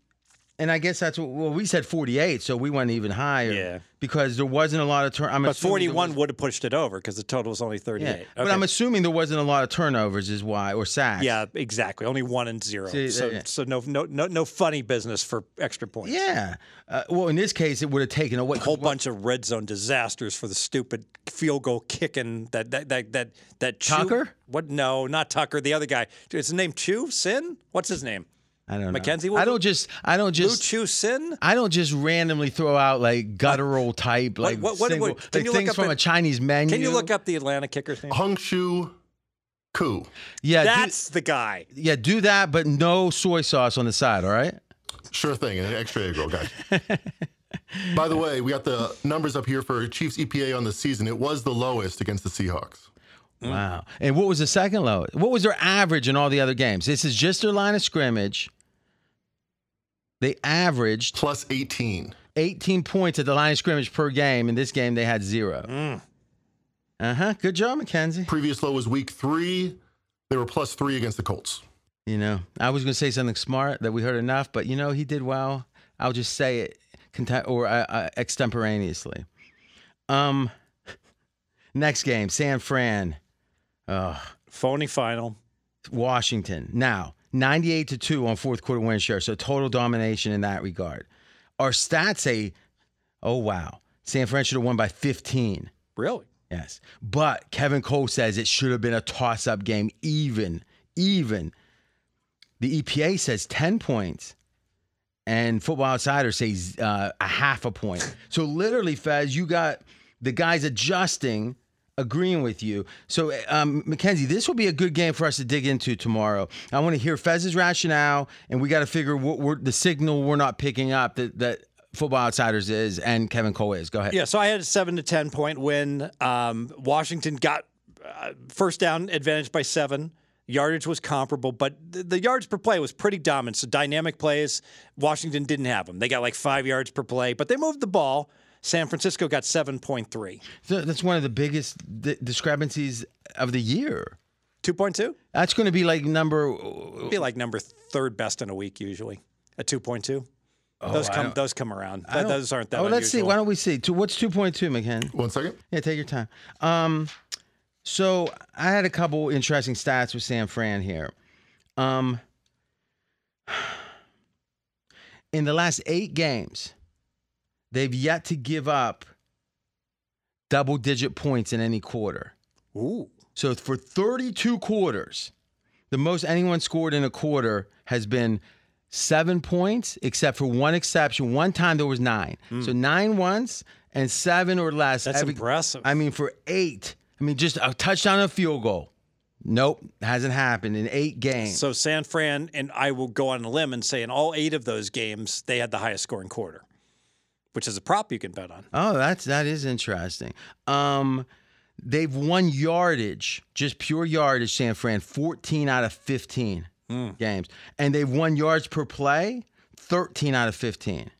and I guess that's what well we said 48, so we went even higher. Yeah. Because there wasn't a lot of turn. I'm But assuming forty there one was- would have pushed it over because the total was only 38. Yeah. eight. But I'm assuming there wasn't a lot of turnovers, is why or sacks. yeah, exactly. Only one and zero. See, so yeah. so no no no no funny business for extra points. Yeah. Uh, well, in this case, it would have taken away. A whole bunch of red zone disasters for the stupid field goal kicking that that that that that Chu- Tucker? What? No, not Tucker. The other guy. Is his name Chu Sin? What's his name? I don't know. Mackenzie, I don't just. I don't Lu just. Chu Sin? I don't just randomly throw out like guttural type like what- what- single, what- can like things from it- a Chinese menu. Can you look up the Atlanta kicker's name? Hung Shu Ku. Yeah, do, That's the guy. yeah, do that, but no soy sauce on the side. All right. Sure thing, an extra egg roll, guys. By the way, we got the numbers up here for Chiefs EPA on the season. It was the lowest against the Seahawks. Mm. Wow. And what was the second lowest? What was their average in all the other games? This is just their line of scrimmage. They averaged Plus 18. 18 points at the line of scrimmage per game. In this game, they had zero. Mm. Uh huh. Good job, Mackenzie. Previous low was week three. They were plus three against the Colts. You know, I was going to say something smart that we heard enough, but you know, he did well. I'll just say it content or uh, uh, extemporaneously. Um, next game, San Fran, Phony final. Washington. Now, 98 to 2 on fourth quarter win share, so total domination in that regard. Our stats say, oh, wow, San Fran should have won by 15. Really? Yes. But Kevin Cole says it should have been a toss up game, even, even. The EPA says 10 points, and Football Outsider says uh, a half a point. So literally, Fez, you got the guys adjusting, agreeing with you. So, um, Mackenzie, this will be a good game for us to dig into tomorrow. I want to hear Fez's rationale, and we got to figure what we're, the signal we're not picking up that, that Football Outsiders is and Kevin Cole is. Go ahead. Yeah, so I had a seven to ten point win. Um, Washington got uh, first down advantage by seven. Yardage was comparable, but the, the yards per play was pretty dominant. So dynamic plays, Washington didn't have them. They got like five yards per play, but they moved the ball. San Francisco got 7.3. So that's one of the biggest di- discrepancies of the year. 2.2? That's going to be like number. Be like number third best in a week usually at 2.2. Oh, those come those come around. I Th- those aren't that Oh, let's see. Why don't we see? To what's two point two, McKen? One second. Yeah, take your time. Um, so I had a couple interesting stats with San Fran here. Um, in the last eight games, they've yet to give up double digit points in any quarter. Ooh. So for 32 quarters, the most anyone scored in a quarter has been seven points, except for one exception. One time there was nine. Hmm. So nine once and seven or less. That's every- impressive. I mean, for eight, I mean, just a touchdown and a field goal. Nope, hasn't happened in eight games. So San Fran and I will go on a limb and say in all eight of those games they had the highest scoring quarter, which is a prop you can bet on. Oh, that's that is interesting. Um, they've won yardage, just pure yardage. San Fran, fourteen out of fifteen games, and they've won yards per play, thirteen out of fifteen.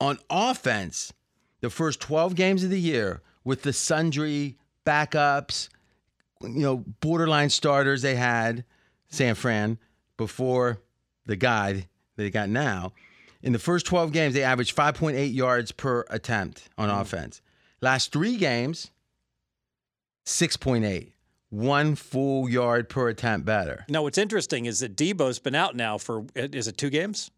On offense, the first twelve games of the year, with the sundry backups, you know, borderline starters they had, San Fran before the guy they got now. In the first 12 games, they averaged 5.8 yards per attempt on offense. Last three games, 6.8. One full yard per attempt better. Now what's interesting is that Deebo's been out now for is it two games?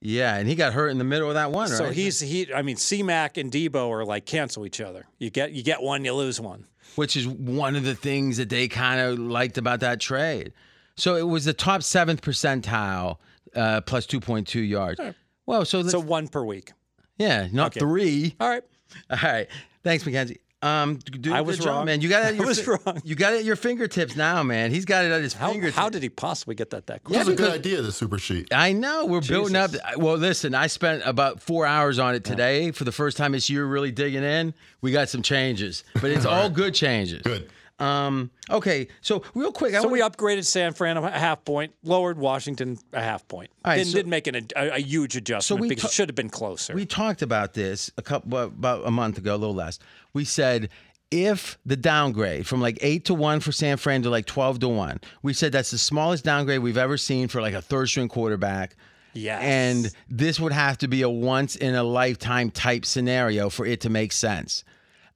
Yeah, and he got hurt in the middle of that one, right? So he's he. I mean, C-Mac and Deebo are like cancel each other. You get you get one, you lose one. which is one of the things that they kind of liked about that trade. So it was the top seventh percentile, uh, plus 2.2 yards. Well, so, So the, one per week. yeah, not Okay. three. All right. All right. Thanks, Mackenzie. Um, dude, I good was job, wrong. man. You got it. At I your was fi- wrong. You got it at your fingertips now, man. He's got it at his How, fingertips. how did he possibly get that that quick? Yeah, This is a good idea, the super sheet. I know we're building up. Well, listen, I spent about four hours on it today for the first time this year, really digging in. We got some changes, but it's all good changes. Good. Um. Okay. So real quick, I So wanna- we upgraded San Fran a half point, lowered Washington a half point. Right, didn't, so- didn't make an, a, a huge adjustment we because ta- it should have been closer. We talked about this a couple about a month ago, a little less. We said if the downgrade from like eight to one for San Fran to like twelve to one, we said that's the smallest downgrade we've ever seen for like a third string quarterback. Yes. And this would have to be a once in a lifetime type scenario for it to make sense.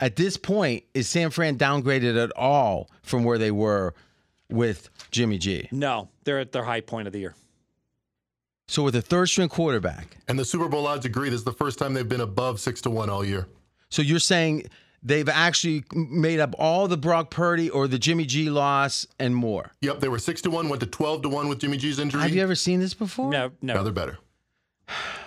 At this point, is San Fran downgraded at all from where they were with Jimmy G? no, they're at their high point of the year. So with a third string quarterback, And the Super Bowl odds agree. This is the first time they've been above six to one all year. So you're saying they've actually made up all the Brock Purdy or the Jimmy G loss and more. Yep, they were six to one, went to twelve to one with Jimmy G's injury. Have you ever seen this before? No, no. now they're better.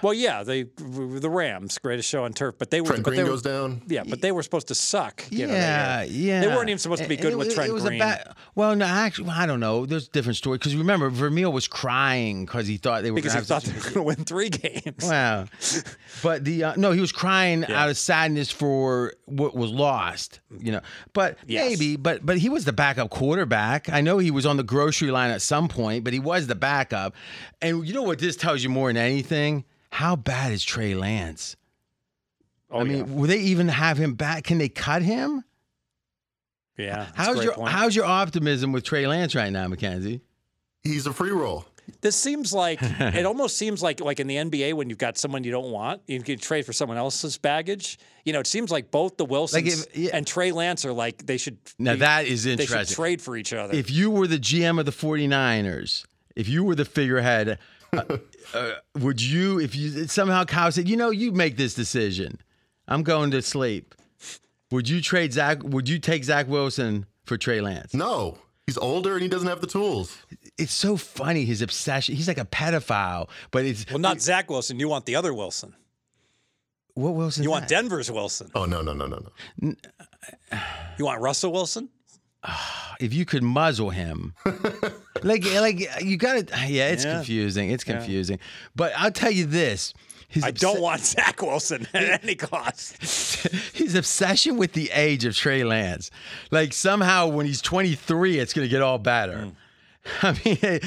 Well, yeah, they the Rams, greatest show on turf, but they were. Trent but Green they were- goes down. Yeah, but they were supposed to suck. You know, yeah, they, uh, yeah. They weren't even supposed to be good it with was- Trent it was Green. A bad, well, no, actually, I don't know. There's a different story because remember, Vermeil was crying because he thought they were because he gonna thought have they to- were going to win three games. Wow. But the uh, no, he was crying out of sadness for what was lost, you know. But Yes. maybe, but but he was the backup quarterback. I know he was on the grocery line at some point, but he was the backup. And you know what this tells you more than anything? How bad is Trey Lance? Oh, I mean, yeah. will they even have him back? Can they cut him? yeah. that's a How's great your point. how's your optimism with Trey Lance right now, McKenzie? He's a free roll. This seems like it almost seems like like in the NBA when you've got someone you don't want, you can trade for someone else's baggage. You know, it seems like both the Wilsons if- yeah. and Trey Lance are like they should. Now they, that is they should interesting. trade for each other. if you were the GM of the 49ers, if you were the figurehead, uh, uh, would you, if you somehow Kyle said, you know, you make this decision, I'm going to sleep. Would you trade Zach? Would you take Zach Wilson for Trey Lance? No, he's older and he doesn't have the tools. It's so funny his obsession. He's like a pedophile, but it's well, not Zach Wilson. You want the other Wilson. what Wilson. You want Denver's Wilson. Oh no, no, no, no, no. You want Russell Wilson? if you could muzzle him, like like you got to. Yeah, it's Yeah. confusing. It's confusing. But I'll tell you this. His I don't want Zach Wilson at any cost. his obsession with the age of Trey Lance. Like somehow when he's 23, it's going to get all better. Mm. I mean, hey,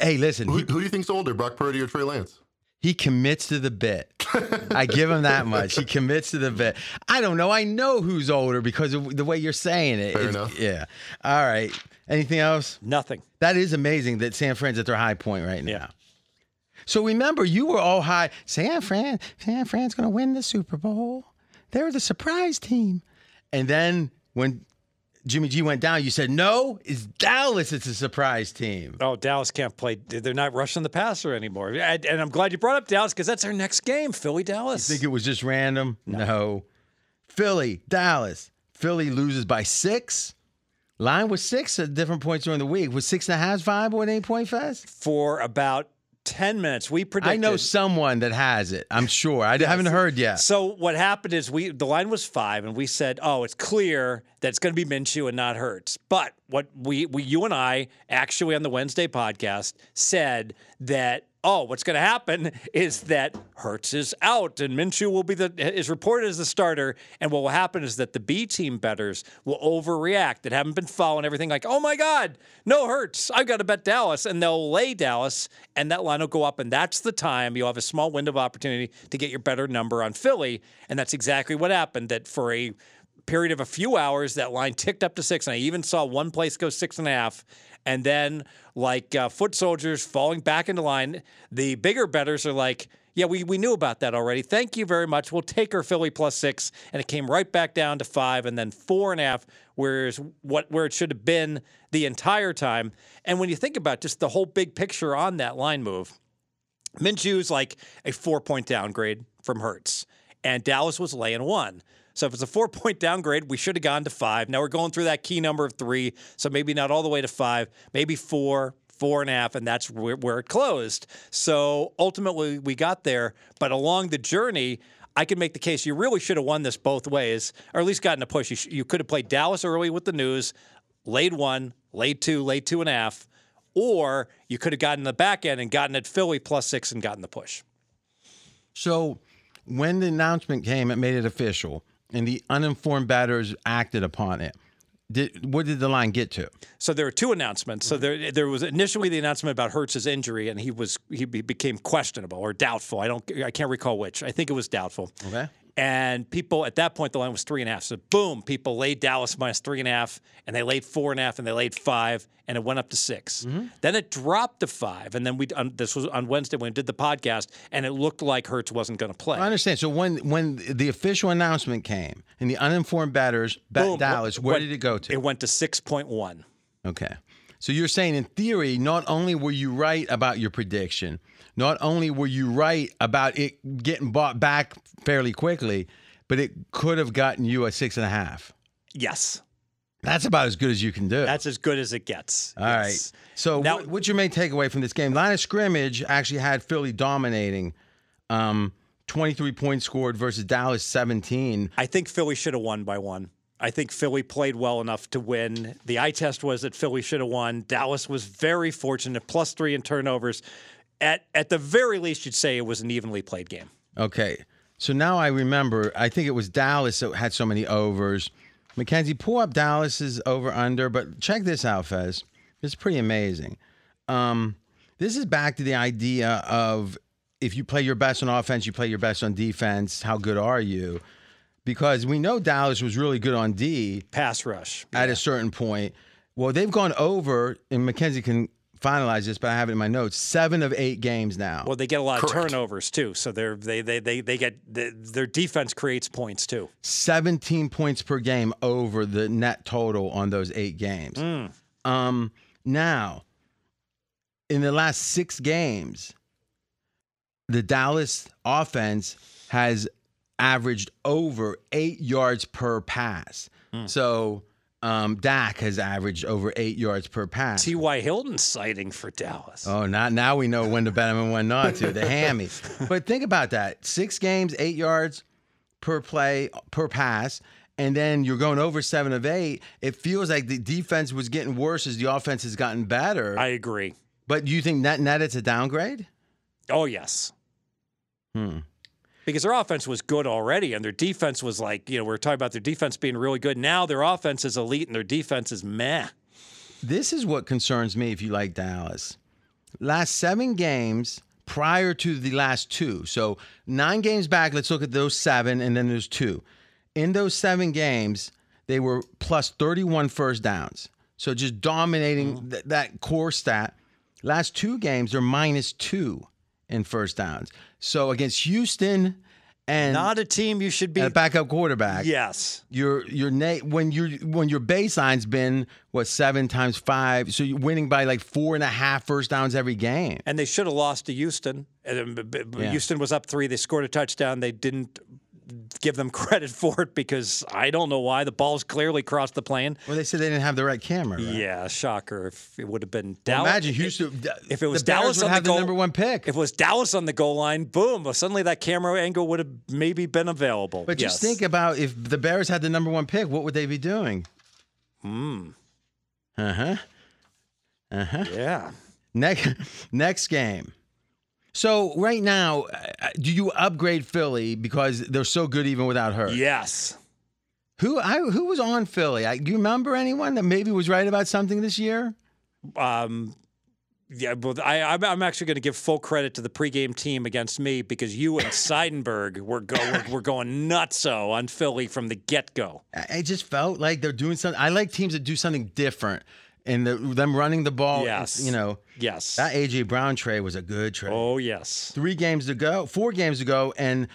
hey, listen, Who, he, who do you think's older, Brock Purdy or Trey Lance? He commits to the bit. I give him that much. He commits to the bit. I don't know. I know who's older because of the way you're saying it. Fair It's- enough. Yeah. All right. Anything else? Nothing. That is amazing that San Fran's at their high point right now. Yeah. So remember, you were all high. San Fran, San Fran's going to win the Super Bowl. They're the surprise team. And then when Jimmy G went down, you said, no, it's Dallas. It's a surprise team. Oh, Dallas can't play. They're not rushing the passer anymore. And, I'm glad you brought up Dallas because that's our next game, Philly Dallas. You think it was just random? No. Philly, Dallas. Philly loses by six. Line was six at different points during the week. Was six and a half viable at any point, Fez? For about 10 minutes, we predicted. I know someone that has it. I'm sure. I haven't heard yet. So what happened is we the line was five, and we said, "Oh, it's clear that it's going to be Minshew and not Hurts." But what we, we you and I actually on the Wednesday podcast said that oh, what's going to happen is that Hurts is out and Minshew will be the is reported as the starter, and what will happen is that the B team betters will overreact. That haven't been following everything like, oh my God, no Hurts, I've got to bet Dallas, and they'll lay Dallas, and that line will go up, and that's the time you'll have a small window of opportunity to get your better number on Philly, and that's exactly what happened. That for a period of a few hours, that line ticked up to six, and I even saw one place go six and a half. And then, like uh, foot soldiers falling back into line, the bigger betters are like, yeah, we, we knew about that already. Thank you very much. We'll take our Philly plus six. And it came right back down to five and then four and a half, whereas what where it should have been the entire time. And when you think about just the whole big picture on that line move, Minshew's like a four point downgrade from Hurts, and Dallas was laying one. So if it's a four point downgrade, we should have gone to five. Now we're going through that key number of three, so maybe not all the way to five, maybe four, four and a half, and that's where, where it closed. So ultimately, we got there, but along the journey, I can make the case you really should have won this both ways, or at least gotten a push. You, sh- you could have played Dallas early with the news, laid one, laid two, laid two and a half, or you could have gotten the back end and gotten at Philly plus six and gotten the push. So when the announcement came, it made it official, and the uninformed batters acted upon it. Did what did the line get to? So there were two announcements. So there, there was initially the announcement about Hurts's injury, and he was he became questionable or doubtful. I don't, I can't recall which. I think it was doubtful. Okay. And people at that point, the line was three and a half. So boom, people laid Dallas minus three and a half, and they laid four and a half, and they laid five, and it went up to 6 mm-hmm. Then it dropped to five, and then we on, this was on Wednesday when we did the podcast, and it looked like Hurts wasn't going to play. I understand. So when when the official announcement came and the uninformed batters bet Boom. Dallas, where Went- did it go to? It went to six point one. Okay. So you're saying in theory, not only were you right about your prediction, not only were you right about it getting bought back fairly quickly, but it could have gotten you a six and a half. Yes, That's about as good as you can do. that's as good as it gets. All right. Yes. So Now- what, what's your main takeaway from this game? Line of scrimmage actually had Philly dominating. Um, 23 points scored versus Dallas 17. I think Philly should have won by one. I think Philly played well enough to win. The eye test was that Philly should have won. Dallas was very fortunate, plus three in turnovers. At at the very least, you'd say it was an evenly played game. Okay. So now I remember, I think it was Dallas that had so many overs. Mackenzie, pull up Dallas's over under, but check this out, Fez. It's pretty amazing. Um, this is back to the idea of if you play your best on offense, you play your best on defense. How good are you? Because we know Dallas was really good on D Pass rush. at a certain point. Well, they've gone over, and Mackenzie can finalize this, but I have it in my notes. Seven of eight games now. Well, they get a lot Correct. of turnovers too, so they're they they they they get the, their defense creates points too. 17 points per game over the net total on those eight games. Um, now, in the last six games, the Dallas offense has averaged over eight yards per pass. So um, Dak has averaged over eight yards per pass. T.Y. Hilton sighting for Dallas. Oh, now now we know when to bet him and when not to. The hammy. but think about that: six games, eight yards per play per pass, and then you're going over seven of eight, it feels like the defense was getting worse as the offense has gotten better. I agree. but do you think net net it's a downgrade? Oh yes. Hmm. Because their offense was good already, and their defense was like, you know, we are talking about their defense being really good. Now their offense is elite, and their defense is meh. This is what concerns me if you like Dallas. Last seven games prior to the last two. So nine games back, let's look at those seven, and then there's two. In those seven games, they were plus 31 first downs. So just dominating mm. th- that core stat. Last two games, they're minus two in first downs. So against Houston and, Not a team you should be. a backup quarterback, yes. your your na- when your when your baseline's been what seven times five, so you're winning by like four and a half first downs every game. And they should have lost to Houston. And, uh, Yeah. Houston was up three. They scored a touchdown. They didn't give them credit for it because I don't know why. The ball's clearly crossed the plane. Well, they said they didn't have the right camera. Right? Yeah, shocker. If it would have been Well, Dallas. imagine Houston. if it was Dallas on the have the, goal- number one pick. If it was Dallas on the goal line, boom! well, Suddenly that camera angle would have maybe been available. but just think about if the Bears had the number one pick, what would they be doing? Hmm. Uh huh. Uh huh. Yeah. Next next game. So right now, uh, do you upgrade Philly because they're so good even without her? Yes. Who I, who was on Philly? I, do you remember anyone that maybe was right about something this year? Um, yeah, but I, I'm, I'm actually going to give full credit to the pregame team against me because you and Seidenberg were, go, were, were going nutso on Philly from the get go. I just felt like they're doing something. I like teams that do something different, and the, them running the ball. Yes. you know Yes. that AJ Brown trade was a good trade. oh, yes. Three games to go, four games to go, and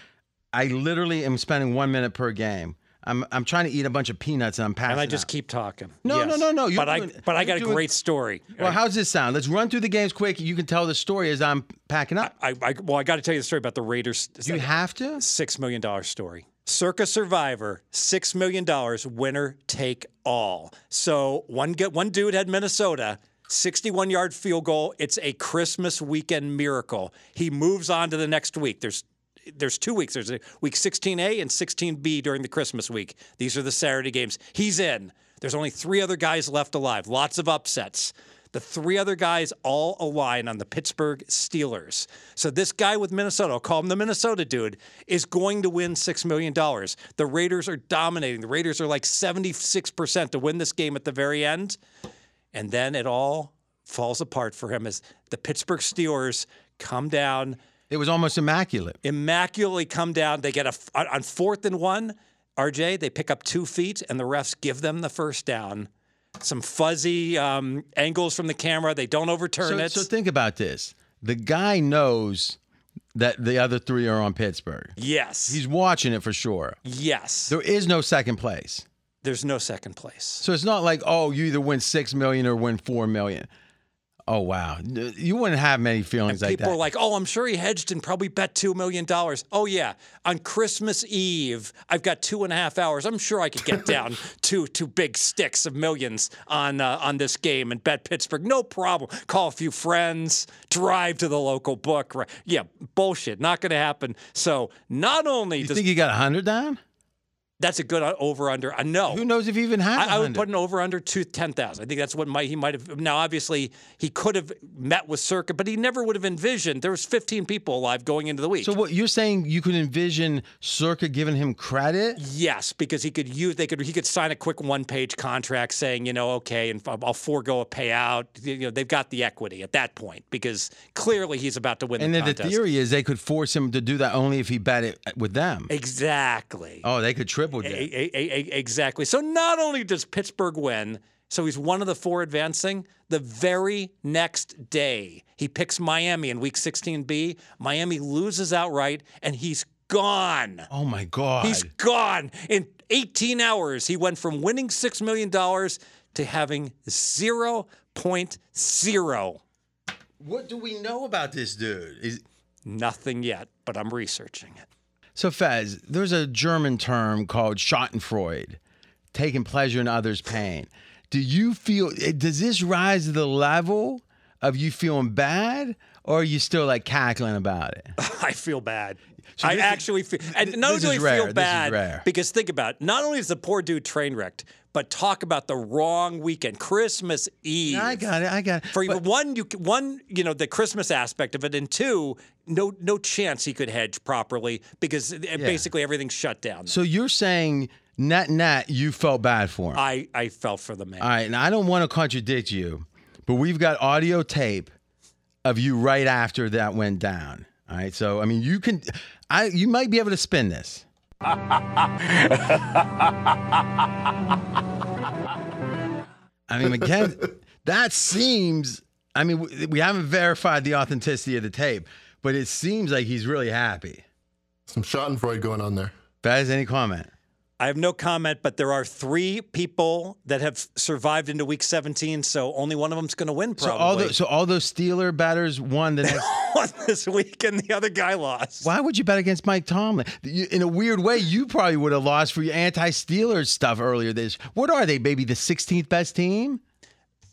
I literally am spending one minute per game. I'm I'm trying to eat a bunch of peanuts and I'm passing. And I just out. keep talking. No, no, Yes. no, no, you're But I, but I got a doing- great story. Well, how's this sound? Let's run through the games quick. You can tell the story as I'm packing up. I, I, well, I got to tell you the story about the Raiders. You have to? six million dollar story. Circa Survivor, six million dollars, winner take all. So one get one dude had Minnesota. 61 yard field goal. It's a Christmas weekend miracle. He moves on to the next week. There's there's two weeks. There's week 16A and 16B during the Christmas week. These are the Saturday games. He's in. There's only three other guys left alive. Lots of upsets. The three other guys all align on the Pittsburgh Steelers. So this guy with Minnesota, I'll call him the Minnesota dude, is going to win $6 million. The Raiders are dominating. The Raiders are like 76% to win this game at the very end. And then it all falls apart for him as the Pittsburgh Steelers come down, It was almost immaculate. immaculately come down. They get a on on fourth and one. RJ, they pick up two feet, and the refs give them the first down. Some fuzzy um, angles from the camera. They don't overturn So, it. so think about this. The guy knows that the other three are on Pittsburgh. yes, He's watching it for sure. yes. There is no second place. There's no second place. So it's not like, oh, you either win six million or win four million. Oh wow. You wouldn't have many feelings like that. People are like, "Oh, I'm sure he hedged and probably bet two million dollars." Oh yeah, on Christmas Eve, I've got two and a half hours. I'm sure I could get down two two big sticks of millions on uh, on this game and bet Pittsburgh. No problem. Call a few friends, drive to the local book. Right? Yeah, bullshit. Not going to happen. So not only you does think you got a hundred down? That's a good uh, over under. I know. Who knows if he even has I, I would put an over under to ten thousand. I think that's what might he might have. Now, obviously, he could have met with Circa, but he never would have envisioned there was fifteen people alive going into the week. So what you're saying you could envision Circa giving him credit? yes, because he could use they could he could sign a quick one page contract saying you know okay, and I'll forego a payout. You know they've got the equity at that point because clearly he's about to win And the then the theory is they could force him to do that only if he bet it with them. exactly. Oh, they could triple Exactly. So not only does Pittsburgh win, so he's one of the four advancing. The very next day, he picks Miami in Week 16B. Miami loses outright, and he's gone. Oh my God. He's gone. In 18 hours, he went from winning $6 million to having 0.0. what do we know about this dude? Is Nothing yet, but I'm researching it. So, Fez, there's a German term called Schadenfreude, taking pleasure in others' pain. Do you feel, eh, does this rise to the level of you feeling bad? or are you still like cackling about it? I feel bad. I this is- actually feel, and not only is do I rare. feel bad because think about it, not only is the poor dude train wrecked, but talk about the wrong weekend, Christmas Eve. I got it. I got it. For But- one, you one, you know, the Christmas aspect of it, and two, no, no chance he could hedge properly because uh, basically everything's shut down. so you're saying net net you felt bad for him. I, I felt for the man. All right, and I don't want to contradict you, but we've got audio tape of you right after that went down. All right, so I mean, you can, I you might be able to spin this. I mean, again, that seems. I mean, we haven't verified the authenticity of the tape, but it seems like he's really happy. Some Schadenfreude going on there. Baz, any comment? I have no comment, but there are three people that have survived into week 17, so only one of them's going to win So probably. all those, so all those Steeler batters won the next. won this week, and the other guy lost. Why would you bet against Mike Tomlin? In a weird way, you probably would have lost for your anti-Steelers stuff earlier this. What are they, baby? The 16th best team?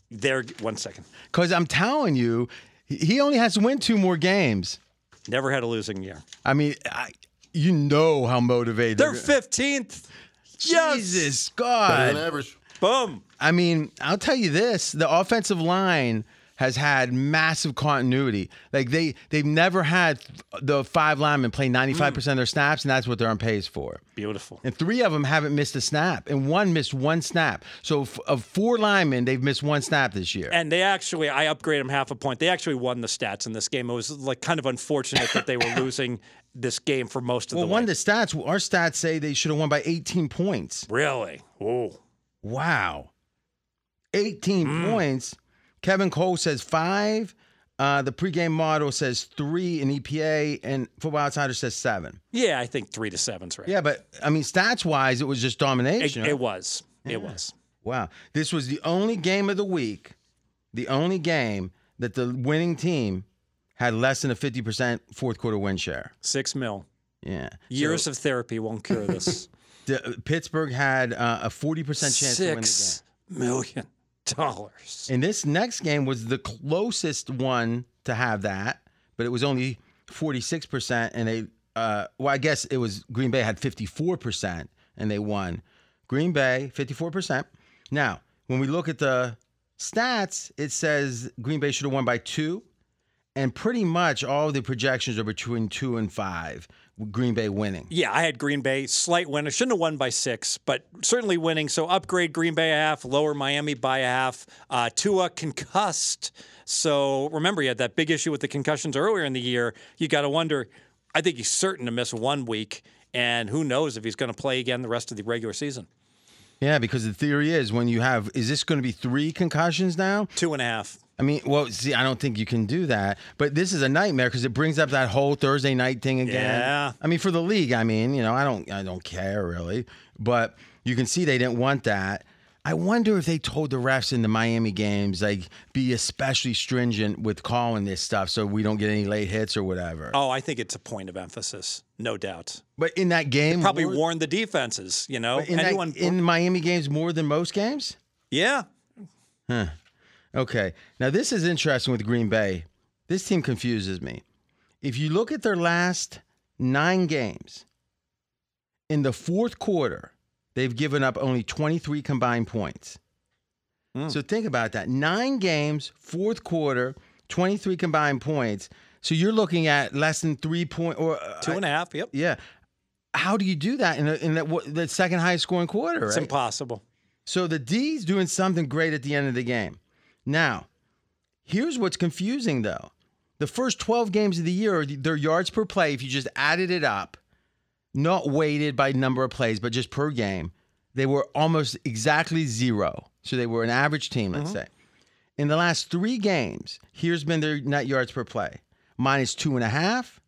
There, one second. Because I'm telling you, he- he only has to win two more games. Never had a losing year. I mean, I, you know how motivated They're 15th. Yes. Jesus Better than God. average. Boom. I mean, I'll tell you this: the offensive line has had massive continuity. Like they they've never had the five linemen play 95 percent of their snaps, and that's what they're on pace for. Beautiful. And three of them haven't missed a snap, and one missed one snap. So f- of four linemen, they've missed one snap this year. And they actually, I upgrade them half a point. They actually won the stats in this game. It was like kind of unfortunate that they were losing this game for most of well, the one way. the stats, our stats say they should have won by 18 points. really? Oh. Wow, 18 Mm. points. Kevin Cole says five. Uh, the pregame model says three in EPA, and Football Outsider says seven. Yeah, I think three to seven's right. Yeah, but I mean, stats wise, it was just domination. it was. It was. Wow. This was the only game of the week, the only game that the winning team had less than a 50% fourth quarter win share. Six mil. Yeah. Years of therapy won't cure this. The, Pittsburgh had uh, a 40% chance to win the game. Six million dollars. And this next game was the closest one to have that, but it was only 46%. And they, uh, well, I guess it was Green Bay had 54% and they won. Green Bay, 54%. Now, when we look at the stats, it says Green Bay should have won by two. And pretty much all the projections are between two and five, Green Bay winning. Yeah, I had Green Bay slight winner. Shouldn't have won by six, but certainly winning. So upgrade Green Bay a half, lower Miami by a half. Uh, Tua concussed. So remember, you had that big issue with the concussions earlier in the year. You got to wonder. I think he's certain to miss one week, and who knows if he's going to play again the rest of the regular season. Yeah, because the theory is when you have, is this going to be three concussions now? Two and a half. I mean, well, see, I don't think you can do that. But this is a nightmare because it brings up that whole Thursday night thing again. Yeah. I mean, for the league, I mean, you know, I don't, I don't care really. But you can see they didn't want that. I wonder if they told the refs in the Miami games like be especially stringent with calling this stuff so we don't get any late hits or whatever. Oh, I think it's a point of emphasis, no doubt. But in that game, Probably more- warned the defenses. You know, in, that- anyone. in Miami games more than most games. yeah, Okay. Now this is interesting with Green Bay. This team confuses me. If you look at their last nine games, in the fourth quarter, they've given up only 23 combined points. So think about that. Nine games, fourth quarter, 23 combined points. So you're looking at less than three point or uh, two and a half. Yep, yeah. How do you do that in, a, in that what, the second highest scoring quarter? it's Right? impossible. So the D's doing something great at the end of the game. Now, here's what's confusing though. The first 12 games of the year, their yards per play, if you just added it up, not weighted by number of plays, but just per game, they were almost exactly zero. So they were an average team, let's mm-hmm. say. In the last three games, here's been their net yards per play minus two and a half,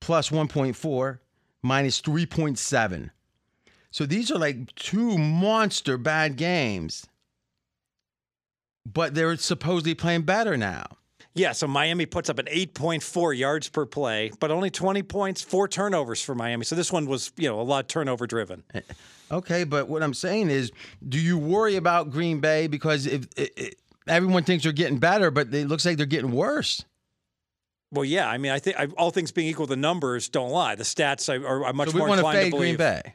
plus 1.4, minus 3.7. So these are like two monster bad games, but they're supposedly playing better now. Yeah, so Miami puts up an 8.4 yards per play, but only 20 points, four turnovers for Miami. So this one was, you know, a lot turnover driven. Okay, but what I'm saying is, do you worry about Green Bay because if it, it, everyone thinks they're getting better, but it looks like they're getting worse? Well, yeah. I mean, I think all things being equal, the numbers don't lie. The stats are, are, much So we more want to inclined to fade believe. Green Bay.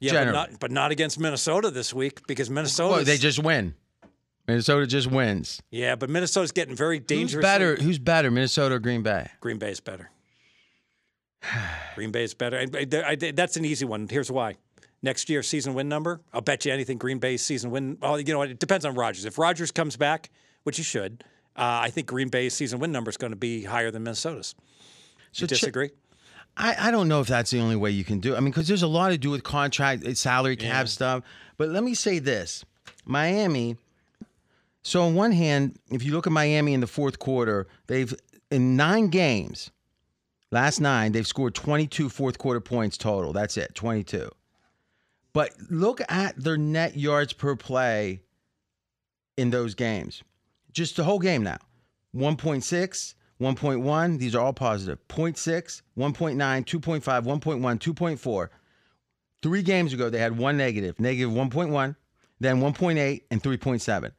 Yeah, but not, but not against Minnesota this week because Minnesota. Well, they just win. Minnesota just wins. yeah, but Minnesota's getting very dangerous. Who's better? Who's better, Minnesota or Green Bay? Green Bay's better. Green Bay's better. I, I- I- that's an easy one. Here's why. Next year, season win number. I'll bet you anything. Green Bay's season win. Well, you know what? It depends on Rodgers. If Rodgers comes back, which he should, uh, I think Green Bay's season win number is going to be higher than Minnesota's. So You disagree? I, I don't know if that's the only way you can do it. I mean, because there's a lot to do with contract, uh, salary cap stuff. But let me say this Miami. So, on one hand, if you look at Miami in the fourth quarter, they've, in nine games, last nine, they've scored 22 fourth quarter points total. That's it, 22. But look at their net yards per play in those games. Just the whole game now 1.6, 1.1, these are all positive. 0.6, 1.9, 2.5, 1.1, 2.4. Three games ago, they had one negative, negative 1.1, then 1.8, and 3.7.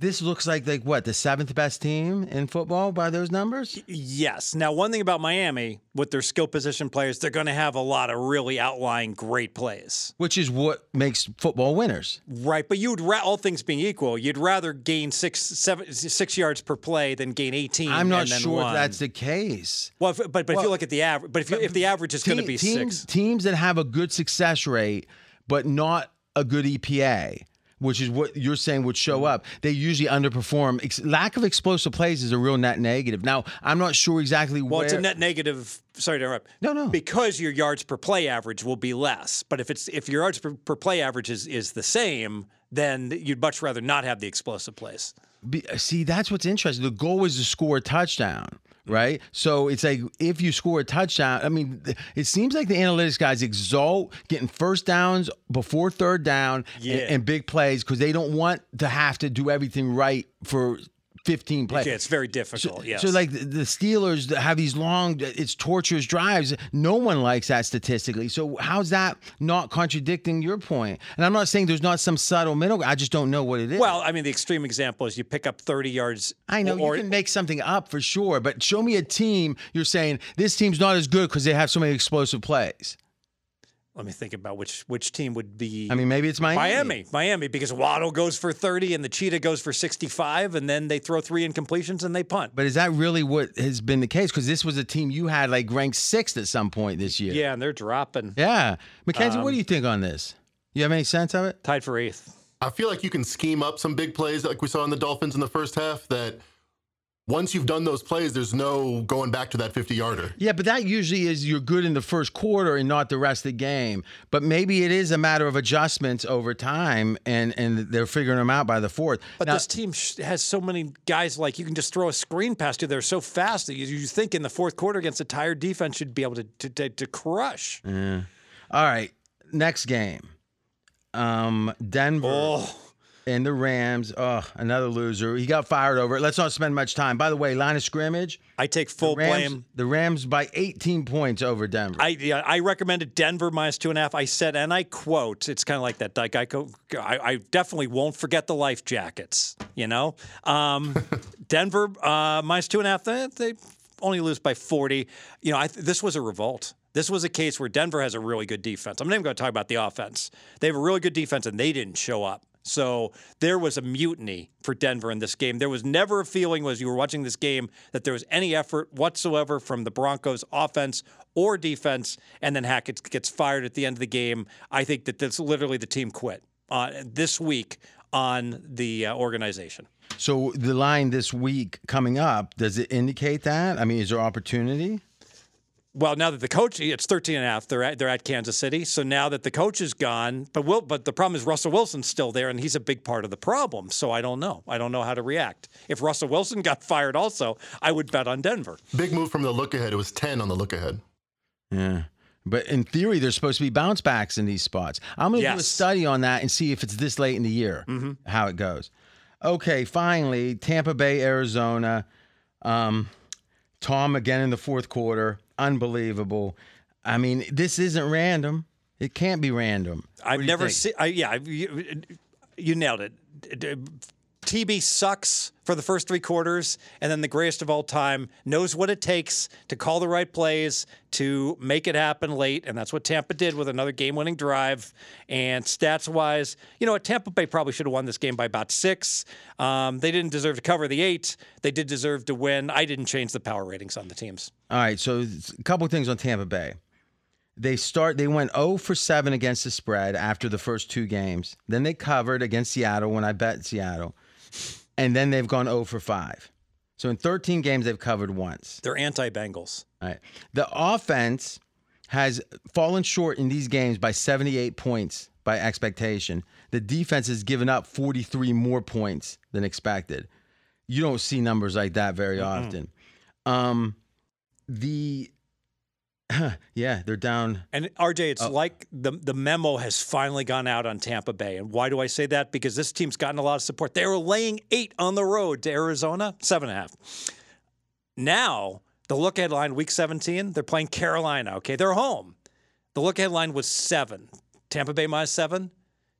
This looks like like what the seventh best team in football by those numbers. Yes. Now, one thing about Miami with their skill position players, they're going to have a lot of really outlying great plays. which is what makes football winners. Right, but you'd ra- all things being equal, you'd rather gain six, seven, six yards per play than gain eighteen. I'm not and then sure one. if that's the case. well. If, but but if you look at the average, but if you, if the average is going to be teams, six, teams that have a good success rate but not a good EPA, which is what you're saying would show up, they usually underperform. Ex- lack of explosive plays is a real net negative. Now, I'm not sure exactly well, where. it's a net negative. Sorry to interrupt. No, no. Because your yards per play average will be less. But if it's if your yards per, per play average is is the same, then you'd much rather not have the explosive plays. Be, see, that's what's interesting. The goal is to score a touchdown, right? So it's like if you score a touchdown, I mean, it seems like the analytics guys exalt getting first downs before third down and- and, big plays because they don't want to have to do everything right for 15 plays. Okay, it's very difficult. yes. So like the the Steelers have these long, it's torturous drives. No one likes that statistically. So how's that not contradicting your point? And I'm not saying there's not some subtle middle. I just don't know what it is. well, I mean, the extreme example is you pick up 30 yards. I know or, you can make something up for sure, but show me a team you're saying this team's not as good because they have so many explosive plays. Let me think about which which team would be. I mean, maybe it's Miami. Miami, Miami, because Waddle goes for 30 and the Cheetah goes for 65, and then they throw three incompletions and they punt. But is that really what has been the case? Because this was a team you had like ranked sixth at some point this year. Yeah, and they're dropping. Yeah. Mackenzie, Um, what do you think on this? You have any sense of it? Tied for eighth. I feel like you can scheme up some big plays like we saw in the Dolphins in the first half that once you've done those plays, there's no going back to that 50 yarder. Yeah, but that usually is you're good in the first quarter and not the rest of the game. But maybe it is a matter of adjustments over time, and and they're figuring them out by the fourth. But Now- this team has so many guys like you can just throw a screen past you. They're so fast that you, you think in the fourth quarter against a tired defense should be able to to, to, to crush. all right, next game, um, Denver. Oh, and the Rams. Oh, another loser. He got fired over it. Let's not spend much time. By the way, line of scrimmage. I take full Rams, blame. The Rams by 18 points over Denver. I yeah, I recommended Denver minus two and a half. I said, and I quote, it's kind of like that. I, I, definitely won't forget the life jackets. You know, um, Denver uh, minus two and a half. They, they only lose by forty. You know, I, this was a revolt. This was a case where Denver has a really good defense. I'm not even going to talk about the offense. They have a really good defense, and they didn't show up. So there was a mutiny for Denver in this game. There was never a feeling as you were watching this game that there was any effort whatsoever from the Broncos offense or defense, and then Hackett gets fired at the end of the game. I think that that's literally the team quit uh, this week on the uh, organization. so the line this week coming up, does it indicate that? I mean, is there opportunity? Well, now that the coach, it's 13 and a half. They're at, they're at Kansas City. So now that the coach is gone, but Will, but the problem is Russell Wilson's still there, and he's a big part of the problem. So I don't know. I don't know how to react. If Russell Wilson got fired, also, I would bet on Denver. Big move from the look ahead. It was 10 on the look ahead. Yeah. But in theory, there's supposed to be bounce backs in these spots. I'm going to do a study on that and see if it's this late in the year, how it goes. Okay, finally, Tampa Bay, Arizona. Um, Tom again in the fourth quarter. Unbelievable. I mean, this isn't random. It can't be random. I've never seen. Yeah, you, you nailed it. TB sucks for the first three quarters, and then the greatest of all time knows what it takes to call the right plays to make it happen late, and that's what Tampa did with another game-winning drive. And stats-wise, you know? Tampa Bay probably should have won this game by about six. Um, they didn't deserve to cover the eight. They did deserve to win. I didn't change the power ratings on the teams. All right, so a couple things on Tampa Bay. They start. They went 0 for 7 against the spread after the first two games. Then they covered against Seattle when I bet Seattle, and then they've gone 0 for 5. So in 13 games, they've covered once. They're anti-Bengals. All right. The offense has fallen short in these games by 78 points by expectation. The defense has given up 43 more points than expected. You don't see numbers like that very often. Um, the yeah, they're down. And RJ, it's Oh. like the the memo has finally gone out on Tampa Bay. And why do I say that? Because this team's gotten a lot of support. They were laying eight on the road to Arizona, seven and a half. Now the look ahead line, week 17, they're playing Carolina. Okay, they're home. The look ahead line was seven. Tampa Bay minus seven.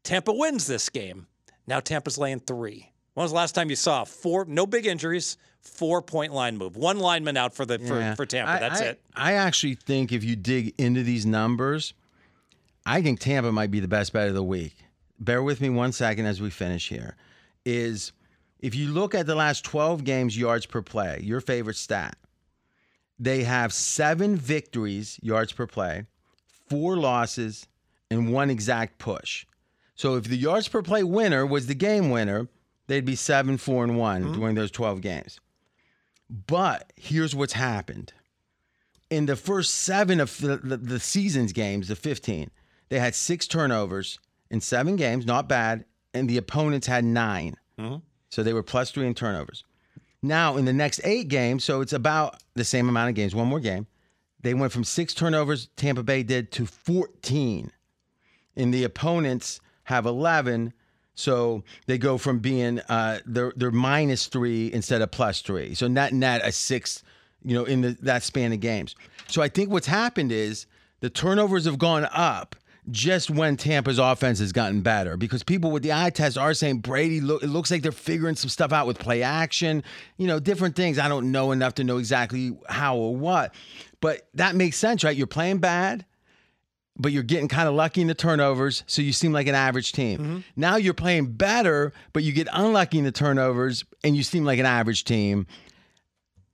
Tampa wins this game. Now Tampa's laying three. When was the last time you saw four? No big injuries. Four point line move. One lineman out for the for, Yeah. for Tampa. I- That's I- it. I actually think if you dig into these numbers, I think Tampa might be the best bet of the week. Bear with me one second as we finish here. Is if you look at the last 12 games yards per play, your favorite stat, they have seven victories yards per play, four losses, and one exact push. So if the yards per play winner was the game winner, they'd be seven, four, and one mm-hmm. during those 12 games. But here's what's happened. In the first seven of the, the, the season's games, the 15, they had six turnovers in seven games, not bad, and the opponents had 9 mm-hmm. So they were plus three in turnovers. Now, in the next eight games, so it's about the same amount of games, one more game, they went from six turnovers, Tampa Bay did, to 14. And the opponents have 11. So they go from being uh, they're they're minus three instead of plus three. So net net a six, you know, in the, that span of games. So I think what's happened is the turnovers have gone up just when Tampa's offense has gotten better because people with the eye test are saying Brady look it looks like they're figuring some stuff out with play action, you know, different things. I don't know enough to know exactly how or what. But that makes sense, right? You're playing bad but you're getting kind of lucky in the turnovers, so you seem like an average team. Now you're playing better, but you get unlucky in the turnovers, and you seem like an average team.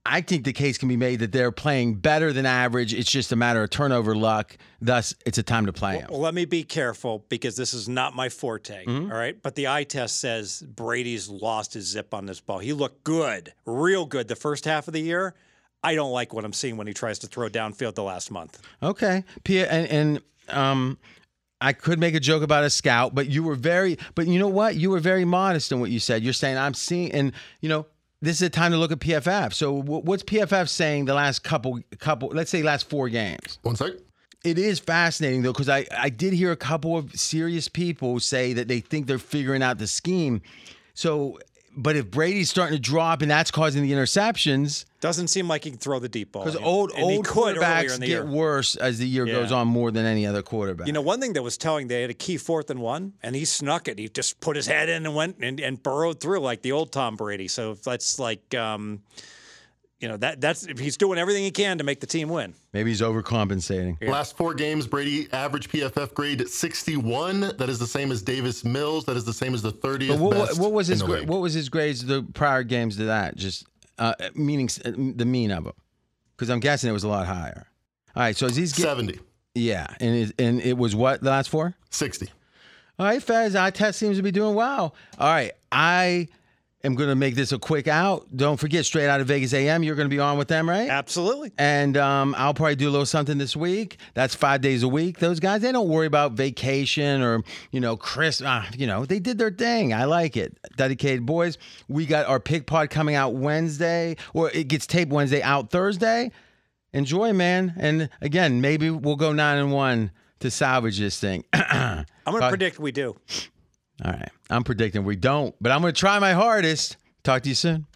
I think the case can be made that they're playing better than average. It's just a matter of turnover luck. Thus, it's a time to play them. Well, let me be careful because this is not my forte. Mm-hmm. all right. But the eye test says Brady's lost his zip on this ball. He looked good, real good the first half of the year. I don't like what I'm seeing when he tries to throw downfield the last month. Okay, Pia, and, and um, I could make a joke about a scout, but you were very, but you know what? You were very modest in what you said. You're saying I'm seeing, and you know, this is a time to look at PFF. So, wh- what's PFF saying the last couple, couple, let's say, last four games? One sec. It is fascinating though, because I, I did hear a couple of serious people say that they think they're figuring out the scheme. So, but if Brady's starting to drop and that's causing the interceptions, Doesn't seem like he can throw the deep ball. because old and old quarterbacks get year. worse as the year goes on more than any other quarterback. You know, one thing that was telling, they had a key fourth and one, and he snuck it. He just put his head in and went and, and burrowed through like the old Tom Brady. So that's like, um, you know, that that's if he's doing everything he can to make the team win. Maybe he's overcompensating. Last four games, Brady average PFF grade 61. That is the same as Davis Mills. That is the same as the 30th But what, what was his in gra- what was his grades the prior games to that? Just uh, meaning s- the mean of them, because I'm guessing it was a lot higher. All right, so is he's get, 70, yeah, and it, and it was what the last four? 60. All right, Fez, eye test seems to be doing well. All right, I am going to make this a quick out. Don't forget, straight out of Vegas AM, you're going to be on with them, right? Absolutely. And um, I'll probably do a little something this week. That's five days a week. Those guys, they don't worry about vacation or, you know, Chris, uh, you know, they did their thing. I like it. Dedicated boys. We got our pig pod coming out Wednesday, or it gets taped Wednesday, out Thursday. Enjoy, man. And again, maybe we'll go nine and one to salvage this thing. I'm going to predict we do. All right. I'm predicting we don't, but I'm going to try my hardest. Talk to you soon.